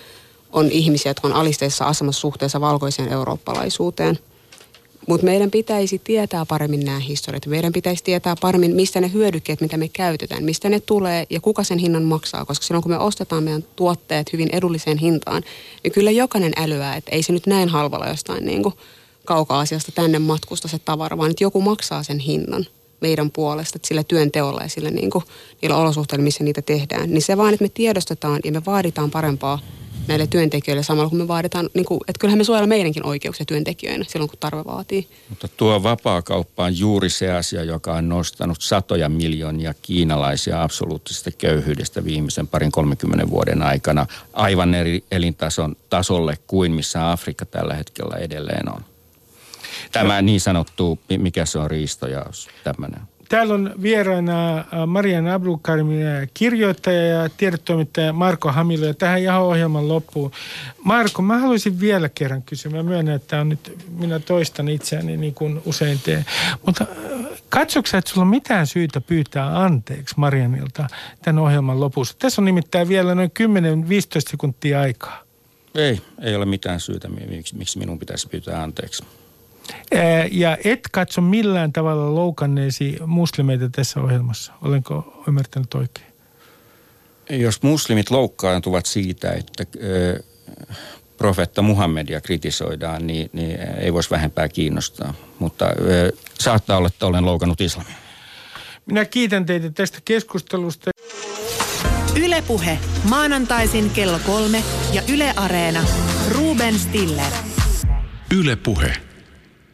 on ihmisiä, jotka on alisteisessa asemassa suhteessa valkoiseen eurooppalaisuuteen. Mutta meidän pitäisi tietää paremmin nämä historiat. Meidän pitäisi tietää paremmin, mistä ne hyödykkeet, mitä me käytetään, mistä ne tulee ja kuka sen hinnan maksaa. Koska silloin kun me ostetaan meidän tuotteet hyvin edulliseen hintaan, niin kyllä jokainen älyää, että ei se nyt näin halvalla jostain niin kuin kauka-asiasta tänne matkusta se tavara, vaan että joku maksaa sen hinnan meidän puolesta, että sillä työnteolla ja sillä niin kuin, niillä olosuhteilla, missä niitä tehdään. Niin se vaan, että me tiedostetaan ja me vaaditaan parempaa näille työntekijöille samalla, kun me vaaditaan, niin kuin, että kyllähän me suojellaan meidänkin oikeuksia työntekijöinä silloin, kun tarve vaatii. Mutta tuo vapaakauppa on juuri se asia, joka on nostanut satoja miljoonia kiinalaisia absoluuttisesta köyhyydestä viimeisen parin 30 vuoden aikana aivan eri elintason tasolle kuin missä Afrikka tällä hetkellä edelleen on. Tämä niin sanottu, mikä se on riistojaos, tämmöinen. Täällä on vieraana äh, Marian Abdulkarim, kirjoittaja ja tiedetoimittaja Marko Hamilo. Ja tähän ihan ohjelman loppuun. Marko, mä haluaisin vielä kerran kysyä. Mä myönnän, että on nyt, minä toistan itseäni niin kuin usein teen. Mutta äh, katsoksa, että sulla on mitään syytä pyytää anteeksi Marianilta tämän ohjelman lopussa? Tässä on nimittäin vielä noin 10-15 sekuntia aikaa. Ei, ei ole mitään syytä, miksi minun pitäisi pyytää anteeksi. Ja et katso millään tavalla loukanneesi muslimeita tässä ohjelmassa. Olenko ymmärtänyt oikein? Jos muslimit loukkaantuvat siitä, että profetta Muhammedia kritisoidaan, niin, niin ei voisi vähempää kiinnostaa. Mutta saattaa olla, että olen loukannut islamia. Minä kiitän teitä tästä keskustelusta. Ylepuhe maanantaisin kello kolme ja Yle Areena. Ruben Stiller. Ylepuhe.